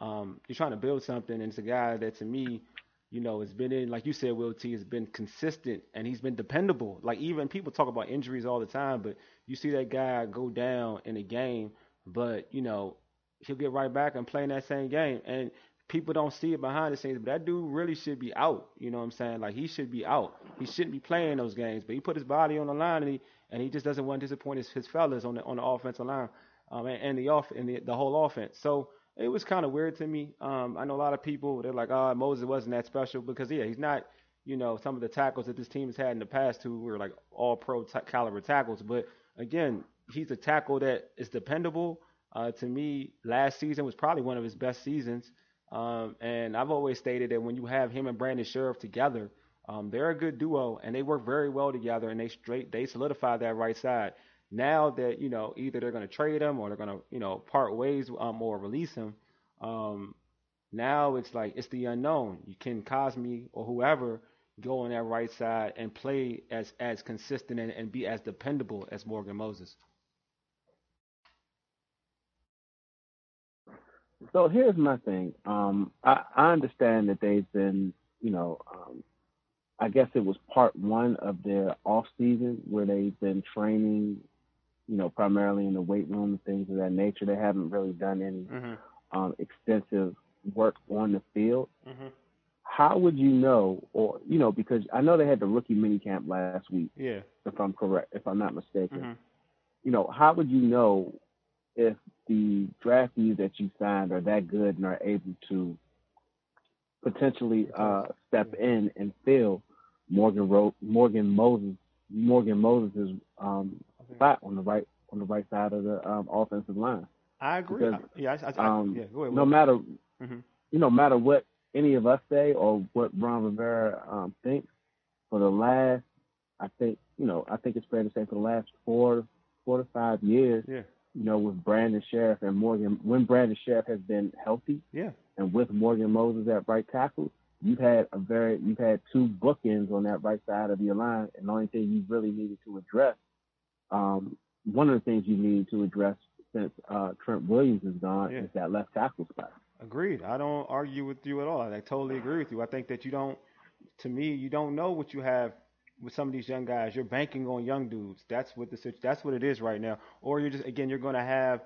Speaker 3: um, you're trying to build something, and it's a guy that to me, you know, has been in, like you said, Will T has been consistent and he's been dependable. Like even people talk about injuries all the time, but you see that guy go down in a game, but you know, he'll get right back and play in that same game. And people don't see it behind the scenes, but that dude really should be out. You know what I'm saying? Like he should be out. He shouldn't be playing those games, but he put his body on the line and he and he just doesn't want to disappoint his, his fellas on the on the offensive line, um, and, and the off and the, the whole offense. So it was kind of weird to me. Um, I know a lot of people they're like, oh, Moses wasn't that special because yeah, he's not. You know, some of the tackles that this team has had in the past who were like all pro t- caliber tackles, but again, he's a tackle that is dependable. Uh, to me, last season was probably one of his best seasons. Um, and I've always stated that when you have him and Brandon Scherff together, um, they're a good duo and they work very well together and they straight they solidify that right side. Now that you know either they're going to trade him or they're going to you know part ways um, or release him. Um, now it's like it's the unknown. You can Cosmi or whoever go on that right side and play as as consistent and, and be as dependable as Morgan Moses.
Speaker 1: So here's my thing. Um, I, I understand that they've been, you know, um, I guess it was part one of their off season where they've been training, you know, primarily in the weight room and things of that nature. They haven't really done any
Speaker 3: Mm-hmm.
Speaker 1: um, extensive work on the field.
Speaker 3: Mm-hmm.
Speaker 1: How would you know, or you know, because I know they had the rookie mini camp last week,
Speaker 3: Yeah.
Speaker 1: if I'm correct, if I'm not mistaken.
Speaker 3: Mm-hmm.
Speaker 1: You know, how would you know if the draftees that you signed are that good and are able to potentially uh, step in and fill Morgan Ro- Morgan Moses Morgan Moses' um, spot on the right on the right side of the um, offensive line.
Speaker 3: I agree.
Speaker 1: Because,
Speaker 3: I- yeah, I, I,
Speaker 1: Um,
Speaker 3: yeah. Go ahead.
Speaker 1: no matter
Speaker 3: Mhm.
Speaker 1: you know, matter what any of us say or what Ron Rivera um, thinks, for the last, I think, you know, I think it's fair to say for the last four, four to five years,
Speaker 3: Yeah.
Speaker 1: You know, with Brandon Scherff and Morgan, when Brandon Scherff has been healthy,
Speaker 3: Yeah.
Speaker 1: and with Morgan Moses at right tackle, you've had a very, you've had two bookends on that right side of your line, and the only thing you really needed to address, um, one of the things you needed to address since uh, Trent Williams is gone
Speaker 3: Yeah.
Speaker 1: is that left tackle spot.
Speaker 3: Agreed. I don't argue with you at all. I totally agree with you. I think that you don't, to me, you don't know what you have with some of these young guys. You're banking on young dudes. That's what the that's what it is right now. Or you're just again, you're going to have,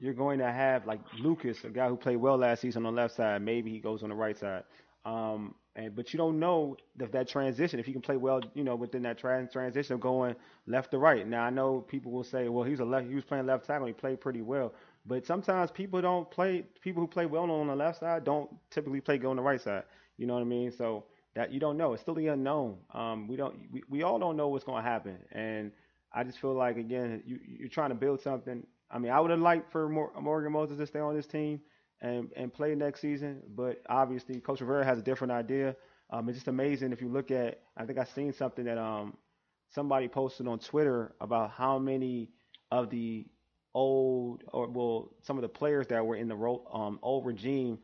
Speaker 3: you're going to have like Lucas, a guy who played well last season on the left side. Maybe he goes on the right side. Um, and but you don't know if that transition, if he can play well, you know, within that trans transition of going left to right. Now I know people will say, well, he's a left, he was playing left tackle, he played pretty well. But sometimes people don't play. People who play well on the left side don't typically play good on the right side. You know what I mean? So that you don't know. It's still the unknown. Um, we don't. We, we all don't know what's going to happen. And I just feel like again, you you're trying to build something. I mean, I would have liked for Morgan Moses to stay on this team and and play next season. But obviously, Coach Rivera has a different idea. Um, it's just amazing if you look at. I think I seen something that um somebody posted on Twitter about how many of the old or well some of the players that were in the ro- um old regime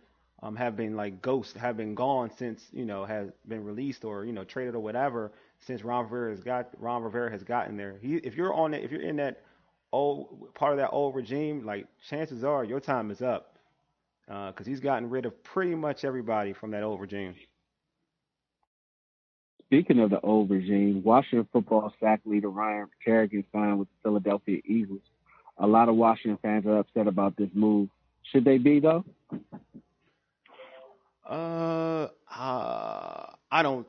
Speaker 3: um have been like ghosts have been gone since you know has been released or you know traded or whatever since Ron Rivera has got Ron Rivera has gotten there. He if you're on it if you're in that old part of that old regime like chances are your time is up because he's gotten rid of pretty much everybody from that old regime.
Speaker 1: Speaking of the old regime, Washington football sack leader Ryan Kerrigan signed with the Philadelphia Eagles. A lot of Washington fans are upset about this move. Should they be though?
Speaker 3: Uh, I don't,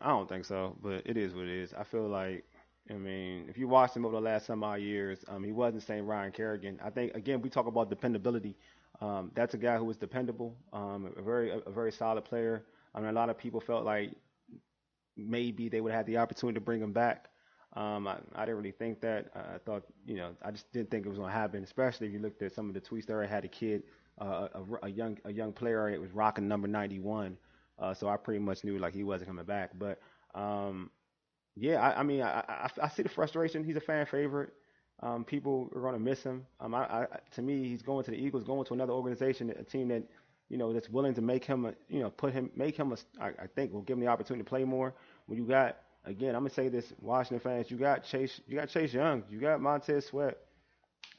Speaker 3: I don't think so. But it is what it is. I feel like, I mean, if you watched him over the last some odd years, um, he wasn't same Ryan Kerrigan. I think again we talk about dependability. Um, that's a guy who was dependable, um, a very, a, a very solid player. I mean, a lot of people felt like maybe they would have the opportunity to bring him back. Um, I, I didn't really think that. I thought, you know, I just didn't think it was going to happen. Especially if you looked at some of the tweets there. I had a kid, uh, a, a young, a young player. It was rocking number 91. Uh, so I pretty much knew like he wasn't coming back. But um, yeah, I, I mean, I, I, I see the frustration. He's a fan favorite. Um, people are going to miss him. Um, I, to me, he's going to the Eagles, going to another organization, a team that, you know, that's willing to make him, a, you know, put him, make him a, I, I think will give him the opportunity to play more. When you got, again, I'm gonna say this, Washington fans, you got Chase, you got Chase Young, you got Montez Sweat.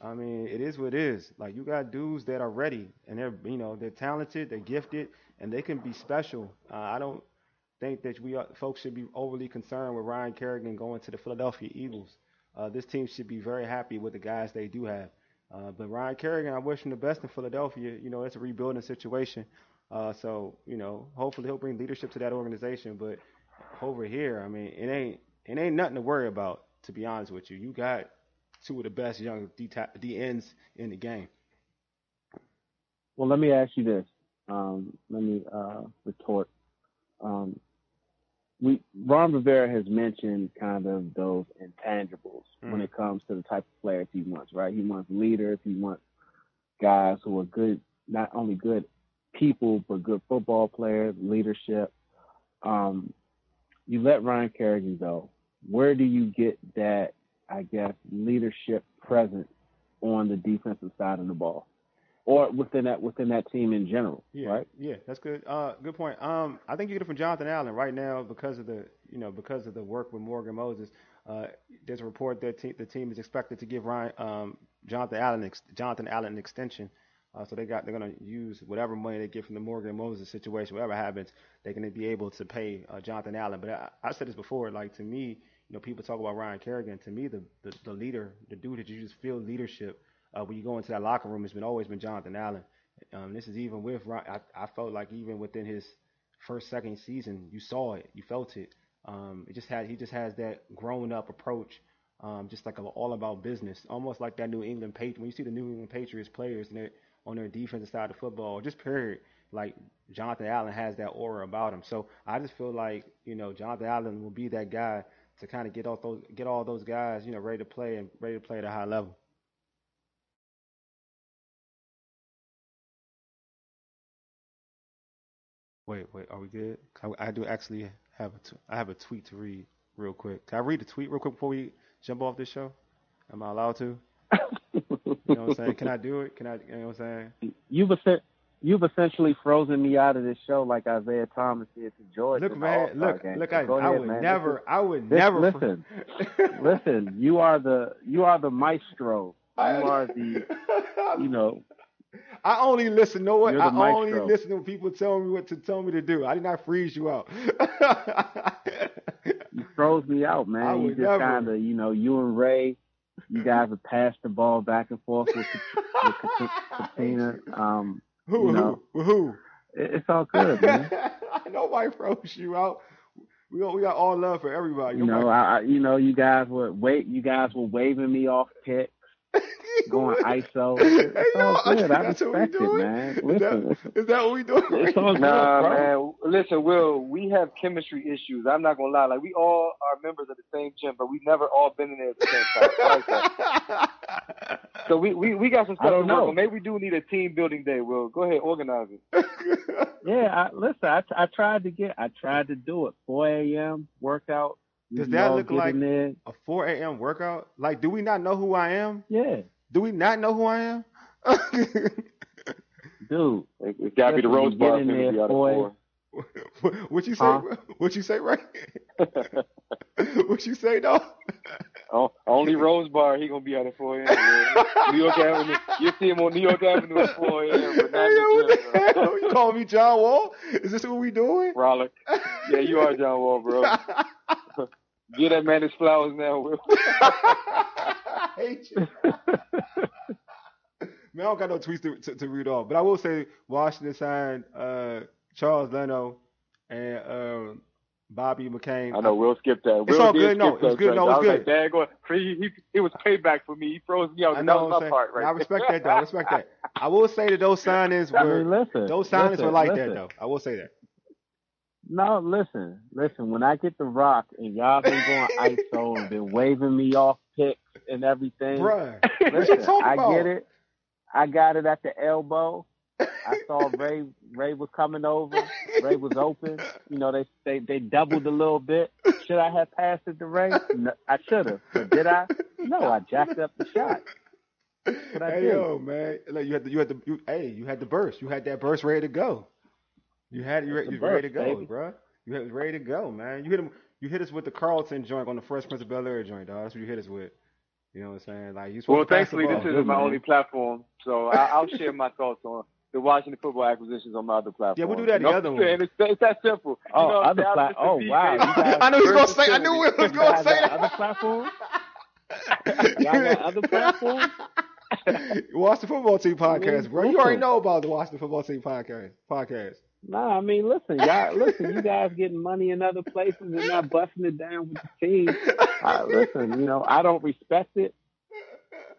Speaker 3: I mean, it is what it is. Like you got dudes that are ready and they're, you know, they're talented, they're gifted, and they can be special. Uh, I don't think that we are, folks should be overly concerned with Ryan Kerrigan going to the Philadelphia Eagles. Uh, this team should be very happy with the guys they do have. Uh, but Ryan Kerrigan, I wish him the best in Philadelphia. You know, it's a rebuilding situation. Uh, so, you know, hopefully he'll bring leadership to that organization. But over here, I mean, it ain't it ain't nothing to worry about. To be honest with you, you got two of the best young D, ends in the game.
Speaker 1: Well, let me ask you this. Um, let me uh, retort. Um, we Ron Rivera has mentioned kind of those intangibles
Speaker 3: Mm.
Speaker 1: when it comes to the type of players he wants. Right? He wants leaders. He wants guys who are good, not only good people, but good football players, leadership. Um, you let Ryan Kerrigan go. Where do you get that? I guess leadership presence on the defensive side of the ball, or within that within that team in general,
Speaker 3: Yeah,
Speaker 1: right?
Speaker 3: yeah, that's good. Uh, good point. Um, I think you get it from Jonathan Allen right now because of the you know because of the work with Morgan Moses. Uh, there's a report that te- the team is expected to give Ryan um, Jonathan Allen ex- Jonathan Allen an extension. Uh, so they got they're gonna use whatever money they get from the Morgan Moses situation, whatever happens, they're gonna be able to pay uh, Jonathan Allen. But I, I said this before, like to me, you know, people talk about Ryan Kerrigan. To me, the the, the leader, the dude that you just feel leadership uh, when you go into that locker room has been always been Jonathan Allen. Um, this is even with Ryan. I, I felt like even within his first second season, you saw it, you felt it. Um, it just had he just has that grown up approach, um, just like a, all about business, almost like that New England Patriot. When you see the New England Patriots players and on their defensive side of football, just period, like Jonathan Allen has that aura about him. So I just feel like you know Jonathan Allen will be that guy to kind of get all those get all those guys you know ready to play and ready to play at a high level. Wait, wait, are we good? I, I do actually have a t- I have a tweet to read real quick. Can I read the tweet real quick before we jump off this show? Am I allowed to? You know what I'm saying? Can I do it? Can I? You know what I'm saying?
Speaker 1: You've essen- you've essentially frozen me out of this show like Isaiah Thomas did to George.
Speaker 3: Look, man, look,
Speaker 1: game.
Speaker 3: look.
Speaker 1: So
Speaker 3: I,
Speaker 1: go
Speaker 3: I would
Speaker 1: man.
Speaker 3: never, I would
Speaker 1: this-
Speaker 3: never.
Speaker 1: listen. listen, you are the you are the maestro. You are the you know
Speaker 3: I only listen. Know what? I
Speaker 1: the
Speaker 3: only listen to people tell me what to tell me to do. I did not freeze you out.
Speaker 1: you froze me out, man. You just kind of you know you and Ray, you guys have passed the ball back and forth with, with Katina. Um,
Speaker 3: who?
Speaker 1: know,
Speaker 3: who? Who?
Speaker 1: it, it's all good, man.
Speaker 3: Nobody froze you out. We got, we got all love for everybody.
Speaker 1: You know, I, I you know you guys were wait you guys were waving me off picks, going ISO. It's
Speaker 3: Hey,
Speaker 1: all
Speaker 3: yo,
Speaker 1: good. I
Speaker 3: that's what we
Speaker 1: respect it,
Speaker 3: doing?
Speaker 1: man.
Speaker 3: Is
Speaker 1: Listen,
Speaker 3: that, is that what we doing?
Speaker 1: it's all good,
Speaker 4: Nah, man. Listen, Will, we have chemistry issues. I'm not gonna lie. Like we all are members of the same gym, but we've never all been in there at the same time. Like. So we, we, we got some
Speaker 1: I
Speaker 4: stuff to
Speaker 1: don't
Speaker 4: work
Speaker 1: know.
Speaker 4: on. Maybe we do need a team building day, Will. Go ahead, organize it.
Speaker 1: Yeah, I, listen, I, I tried to get, I tried to do it. 4 a.m. workout.
Speaker 3: Does that look like
Speaker 1: there.
Speaker 3: a 4 a.m. workout? Like, do we not know who I am?
Speaker 1: Yeah,
Speaker 3: Do we not know who I am?
Speaker 1: dude.
Speaker 4: It, it's gotta be the Rose Bar
Speaker 1: get in
Speaker 4: out of four.
Speaker 3: what you say?
Speaker 1: Huh?
Speaker 3: What you say, right? what you say, though?
Speaker 4: Oh, only Rose Bar, he gonna be out at 4 a.m. New York Avenue. You see him on New York Avenue at 4 a.m. But not
Speaker 3: Hey, yo, what
Speaker 4: the
Speaker 3: the
Speaker 4: bro.
Speaker 3: hell? You call me John Wall? Is this what we doing?
Speaker 4: Frolic. Yeah, you are John Wall, bro. Get that man his flowers now, Will.
Speaker 3: I hate you. Man, I don't got no tweets to, to, to read off, but I will say Washington signed uh, Charles Leno and um, Bobby McCain.
Speaker 4: I know Will skipped that.
Speaker 3: It's
Speaker 4: Will
Speaker 3: all good. No,
Speaker 4: skip
Speaker 3: it's
Speaker 4: that
Speaker 3: good.
Speaker 4: track.
Speaker 3: No, it's
Speaker 4: was
Speaker 3: good.
Speaker 4: like, Dad, go. He, he, it was payback for me. He froze me out.
Speaker 3: I
Speaker 4: That
Speaker 3: know
Speaker 4: was my part
Speaker 3: saying.
Speaker 4: right
Speaker 3: I respect that though. I respect that. I will say that those signings
Speaker 1: I
Speaker 3: were
Speaker 1: mean, listen.
Speaker 3: those signings
Speaker 1: listen,
Speaker 3: were like
Speaker 1: listen.
Speaker 3: that though. I will say that.
Speaker 1: No, listen, listen. When I get the rock and y'all been going ISO and been waving me off picks and everything,
Speaker 3: Bruh,
Speaker 1: listen, I
Speaker 3: about?
Speaker 1: get it. I got it at the elbow. I saw Ray. Ray was coming over. Ray was open. You know, they they they doubled a little bit. Should I have passed it to Ray? No, I should have, but did I? No, I jacked up the shot. But I
Speaker 3: hey
Speaker 1: did.
Speaker 3: yo, man, like you had the you had the you, hey you had the burst. You had that burst ready to go. You had you,
Speaker 1: That's
Speaker 3: you ready to go,
Speaker 1: baby.
Speaker 3: bro. You had ready to go, man. You hit him. You hit us with the Carlton joint on the Fresh Prince of Bel Air joint, dog. That's what you hit us with. You know what I'm saying? Like you supposed
Speaker 4: Well,
Speaker 3: to pass
Speaker 4: thankfully, this isn't my
Speaker 1: man.
Speaker 4: only platform, so I, I'll share my thoughts on the Washington football acquisitions on my other platform.
Speaker 3: Yeah, we'll do that the
Speaker 4: You know
Speaker 3: other
Speaker 4: what I'm
Speaker 3: one.
Speaker 4: It's, it's that simple. You
Speaker 1: Oh,
Speaker 4: know
Speaker 1: other
Speaker 4: saying?
Speaker 1: pla- oh, wow,
Speaker 4: BK
Speaker 1: you guys-
Speaker 3: I knew he was gonna say. I
Speaker 4: versatility.
Speaker 3: knew he was gonna say
Speaker 1: got other
Speaker 3: that.
Speaker 1: platforms? Y'all got other platforms?
Speaker 3: Washington Football Team podcast, bro. You already know about the Washington Football Team podcast. Podcast.
Speaker 1: Nah, I mean, listen, y'all, listen, you guys getting money in other places and not busting it down with the team. Uh, listen, you know, I don't respect it,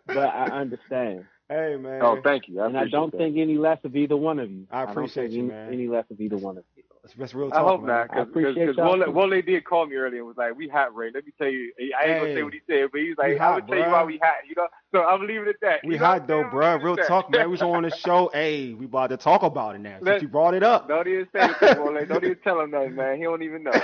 Speaker 1: but I understand.
Speaker 3: Hey man.
Speaker 4: Oh, thank you. I
Speaker 1: and I don't
Speaker 4: that.
Speaker 1: think any less of either one of you.
Speaker 3: I
Speaker 1: don't
Speaker 3: appreciate
Speaker 1: think
Speaker 3: you,
Speaker 1: any,
Speaker 3: man.
Speaker 1: Any less of either one of you.
Speaker 3: That's, that's real
Speaker 4: I hope
Speaker 3: man.
Speaker 4: not, because
Speaker 1: appreciate
Speaker 4: Wole,
Speaker 1: y'all.
Speaker 4: Did call me earlier and was like, "We hot, Ray." Let me tell you, I ain't gonna say what he said, but he's like,
Speaker 3: hot,
Speaker 4: "I'm gonna tell you why we hot," you know. So I'm leaving it at that.
Speaker 3: We
Speaker 4: You
Speaker 3: hot though, bro. Real talk, man. We was on the show. Hey, we about to talk about it now. Since you brought it up.
Speaker 4: Don't even say it. Don't even tell him nothing, man. He don't even know.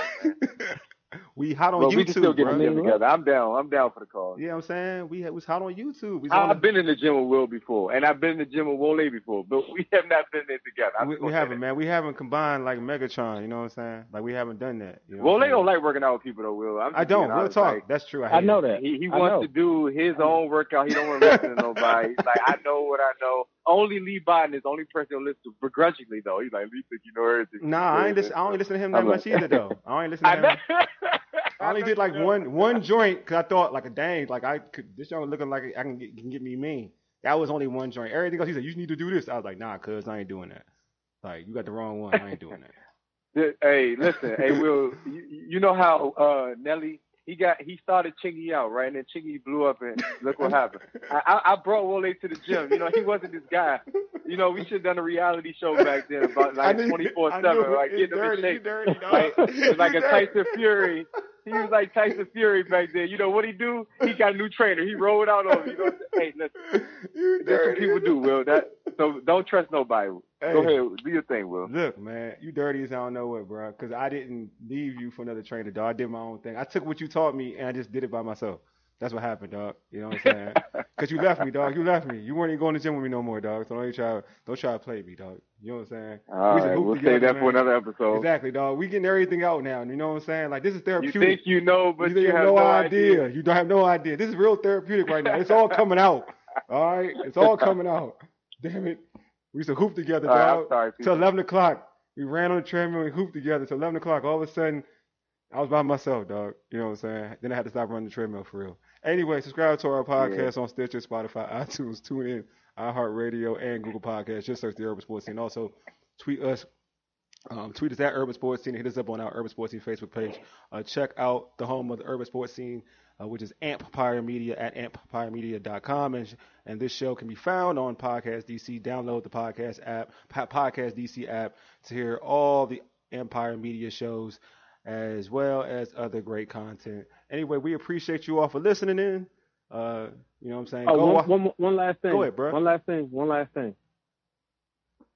Speaker 4: Man.
Speaker 3: we hot on
Speaker 4: but
Speaker 3: YouTube,
Speaker 4: we can still get
Speaker 3: bro.
Speaker 4: the gym together. I'm down. I'm down for the call.
Speaker 3: You know what I'm saying? We was hot on YouTube. We was on
Speaker 4: I've been in the gym with Will before, and I've been in the gym with Wole before, but we have not been there together. I'm
Speaker 3: we, we haven't, man. We haven't combined like Megatron. You know what I'm saying? Like we haven't done that. You know
Speaker 4: Wole don't like working out with people though, Will. I'm
Speaker 3: I don't.
Speaker 4: being
Speaker 3: Real
Speaker 4: honest,
Speaker 3: talk.
Speaker 4: like,
Speaker 3: That's true. I,
Speaker 1: I know that.
Speaker 4: He, he wants
Speaker 1: know.
Speaker 4: to do his own workout. He don't want to listen to nobody. He's like, I know what I know. Only Lee Biden is the only person who listens to begrudgingly though. He's like, Lee think you know everything.
Speaker 3: Nah, I ain't listen. I don't listen to him that
Speaker 4: I'm
Speaker 3: much
Speaker 4: like-
Speaker 3: either, though. I ain't listen to him.
Speaker 4: Know.
Speaker 3: I only did like one one joint because I thought like a dang, like I could this young looking like I can get, can get me mean. That was only one joint. Everything else, he said you need to do this. I was like, nah, cuz I ain't doing that. Like you got the wrong one. I ain't doing that.
Speaker 4: Hey, listen, hey, Will, you, you know how uh Nelly he got he started Chingy out right, and then Chingy blew up, and look what happened. I, I, I brought Wole to the gym. You know, he wasn't this guy. You know, we should have done a reality show back then about like twenty four seven, like getting him in
Speaker 3: dirty,
Speaker 4: shape.
Speaker 3: dirty.
Speaker 4: Like, like a
Speaker 3: dirty.
Speaker 4: Tyson Fury. He was like Tyson Fury back then. You know what he do? He got a new trainer. He rolled out on him. You know, hey, listen, that's what people do, Will. That so don't trust nobody. Go ahead, do your thing, Will.
Speaker 3: Look, man, you dirty as I don't know what, bro. Because I didn't leave you for another trainer, dog. I did my own thing. I took what you taught me and I just did it by myself. That's what happened, dog. You know what I'm saying? Because you left me, dog. You left me. You weren't even going to the gym with me no more, dog. So don't try, don't try to play me, dog. You know what I'm saying?
Speaker 4: All
Speaker 3: We
Speaker 4: right, we'll save that
Speaker 3: man.
Speaker 4: for another episode.
Speaker 3: Exactly, dog. We getting everything out now. You know what I'm saying? Like this is therapeutic.
Speaker 4: You think you know, but
Speaker 3: you,
Speaker 4: you,
Speaker 3: have,
Speaker 4: have
Speaker 3: no,
Speaker 4: idea.
Speaker 3: idea. You don't have no idea. This is real therapeutic right now. It's all coming out. All right, it's all coming out. Damn it. We used to hoop together,
Speaker 4: All right,
Speaker 3: dog.
Speaker 4: sorry,
Speaker 3: Till 11 o'clock. We ran on the treadmill We hooped together. Till 11 o'clock. All of a sudden, I was by myself, dog. You know what I'm saying? Then I had to stop running the treadmill for real. Anyway, subscribe to our podcast on Stitcher, Spotify, iTunes, TuneIn, iHeartRadio, and Google Podcasts. Just search the Urban Sports Scene. Also, tweet us um, tweet us at Urban Sports Scene. Hit us up on our Urban Sports Scene Facebook page. Uh, check out the home of the Urban Sports Scene, uh, which is Empire Media at empiremedia.com. And, and this show can be found on Podcast DC. Download the podcast app, Podcast DC app, to hear all the Empire Media shows as well as other great content. Anyway, we appreciate you all for listening in. Uh, you know what I'm saying?
Speaker 1: Oh,
Speaker 3: Go
Speaker 1: one, one, one last thing.
Speaker 3: Go ahead, bro.
Speaker 1: One last thing. One last thing.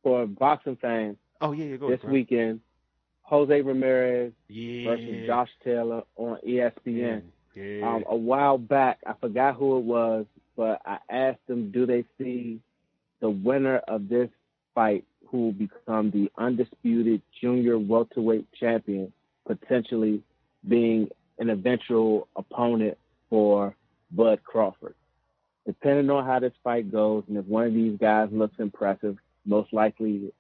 Speaker 1: For boxing fans,
Speaker 3: oh, yeah, yeah, go
Speaker 1: this
Speaker 3: ahead,
Speaker 1: weekend, Jose Ramirez
Speaker 3: Yeah.
Speaker 1: versus Josh Taylor on ESPN.
Speaker 3: Yeah.
Speaker 1: Um, a while back, I forgot who it was, but I asked them, do they see the winner of this fight, who will become the undisputed junior welterweight champion, potentially being an eventual opponent for Bud Crawford? Depending on how this fight goes, and if one of these guys looks impressive, most likely,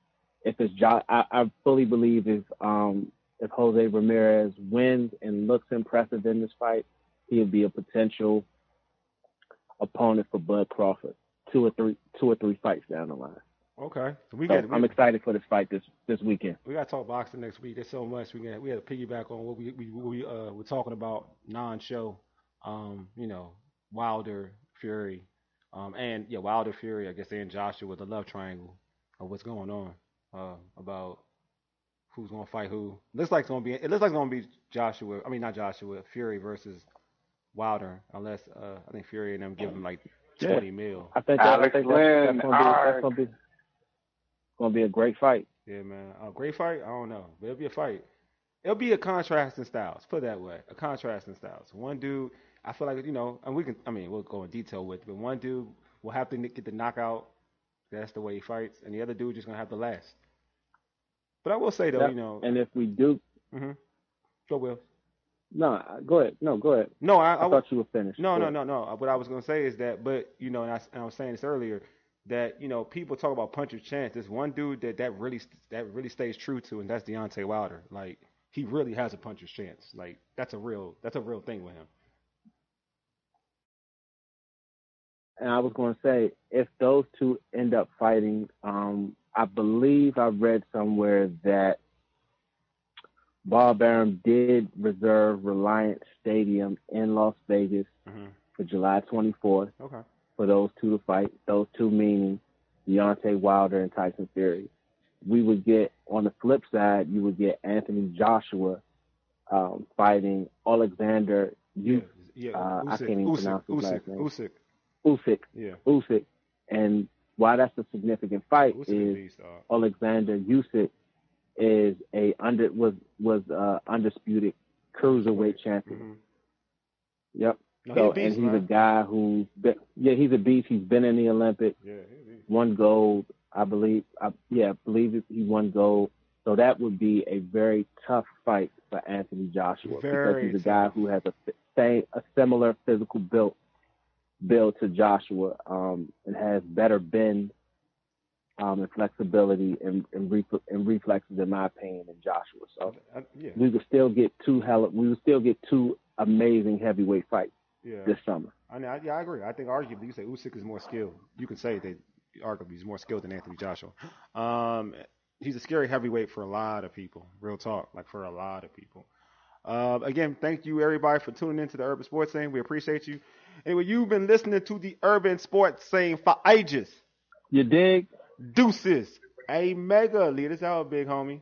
Speaker 1: if it's Josh, I, I fully believe if um, if Jose Ramirez wins and looks impressive in this fight, he'll be a potential opponent for Bud Crawford. Two or three, two or three fights down the line.
Speaker 3: Okay. So we
Speaker 1: So
Speaker 3: got,
Speaker 1: I'm
Speaker 3: we,
Speaker 1: excited for this fight this this weekend.
Speaker 3: We got to talk boxing next week. There's so much we got. We had to piggyback on what we we, we uh were talking about non-show. Um, you know, Wilder, Fury, um, and yeah, Wilder, Fury. I guess and Joshua with the love triangle of what's going on. Uh, about who's gonna fight who. Looks like it's gonna be. It looks like it's gonna be Joshua. I mean, not Joshua. Fury versus Wilder, unless uh I think Fury and them give him like
Speaker 1: Yeah.
Speaker 3: twenty mil.
Speaker 1: I think, that, I think that's gonna be that's gonna be gonna be a great fight.
Speaker 3: Yeah, man. A great fight? I don't know. But it'll be a fight. It'll be a contrasting styles. Put it that way. A contrasting styles. One dude, I feel like, you know, and we can, I mean, we'll go in detail with, but one dude will have to get the knockout. That's the way he fights. And the other dude just going to have to last. But I will say, though,
Speaker 1: Yep.
Speaker 3: you know,
Speaker 1: And if we do,
Speaker 3: hmm go Will.
Speaker 1: no, go ahead. No, go ahead.
Speaker 3: No, I,
Speaker 1: I,
Speaker 3: I,
Speaker 1: thought you were finished.
Speaker 3: No, no, no, no. What I was gonna say is that, but you know, and I, and I was saying this earlier, that you know, people talk about puncher's chance. There's one dude that that really that really stays true to, and that's Deontay Wilder. Like he really has a puncher's chance. Like that's a real that's a real thing with him.
Speaker 1: And I was going to say, if those two end up fighting, um, I believe I read somewhere that Bob Arum did reserve Reliance Stadium in Las Vegas
Speaker 3: hmm
Speaker 1: for July 24th.
Speaker 3: Okay.
Speaker 1: For those two to fight. Those two meaning Deontay Wilder and Tyson Fury. We would get on the flip side, you would get Anthony Joshua um, fighting Alexander.
Speaker 3: Yeah, yeah.
Speaker 1: uh, I can't even
Speaker 3: Usyk,
Speaker 1: pronounce his
Speaker 3: Usyk,
Speaker 1: last name.
Speaker 3: Usyk.
Speaker 1: Usyk.
Speaker 3: Yeah,
Speaker 1: Usyk. And why that's a significant fight
Speaker 3: Usyk
Speaker 1: is. Alexander Usyk is a under was was uh, undisputed cruiserweight champion.
Speaker 3: Mhm.
Speaker 1: Yep.
Speaker 3: No,
Speaker 1: so
Speaker 3: he a beast,
Speaker 1: and he's a guy who's been yeah he's a beast. He's been in the Olympics,
Speaker 3: Yeah, he
Speaker 1: won gold. I believe. I, yeah, I believe he won gold. So that would be a very tough fight for Anthony Joshua
Speaker 3: Very
Speaker 1: because he's a guy who has a same a similar physical build build to Joshua um, and has better bend um, and flexibility and, and, and reflexes, in my opinion, than Joshua. So
Speaker 3: I- yeah,
Speaker 1: we would still get two hell. We would still get two amazing heavyweight fights
Speaker 3: yeah.
Speaker 1: this summer.
Speaker 3: I mean, I, yeah, I agree. I think arguably you say Usyk is more skilled. You can say that arguably he's more skilled than Anthony Joshua. Um, he's a scary heavyweight for a lot of people. Real talk, like for a lot of people. Uh, again, thank you everybody for tuning into the Urban Sports Scene. We appreciate you. Anyway, you've been listening to the Urban Sports Scene for ages.
Speaker 1: You dig?
Speaker 3: Deuces. A mega lead us out, big homie.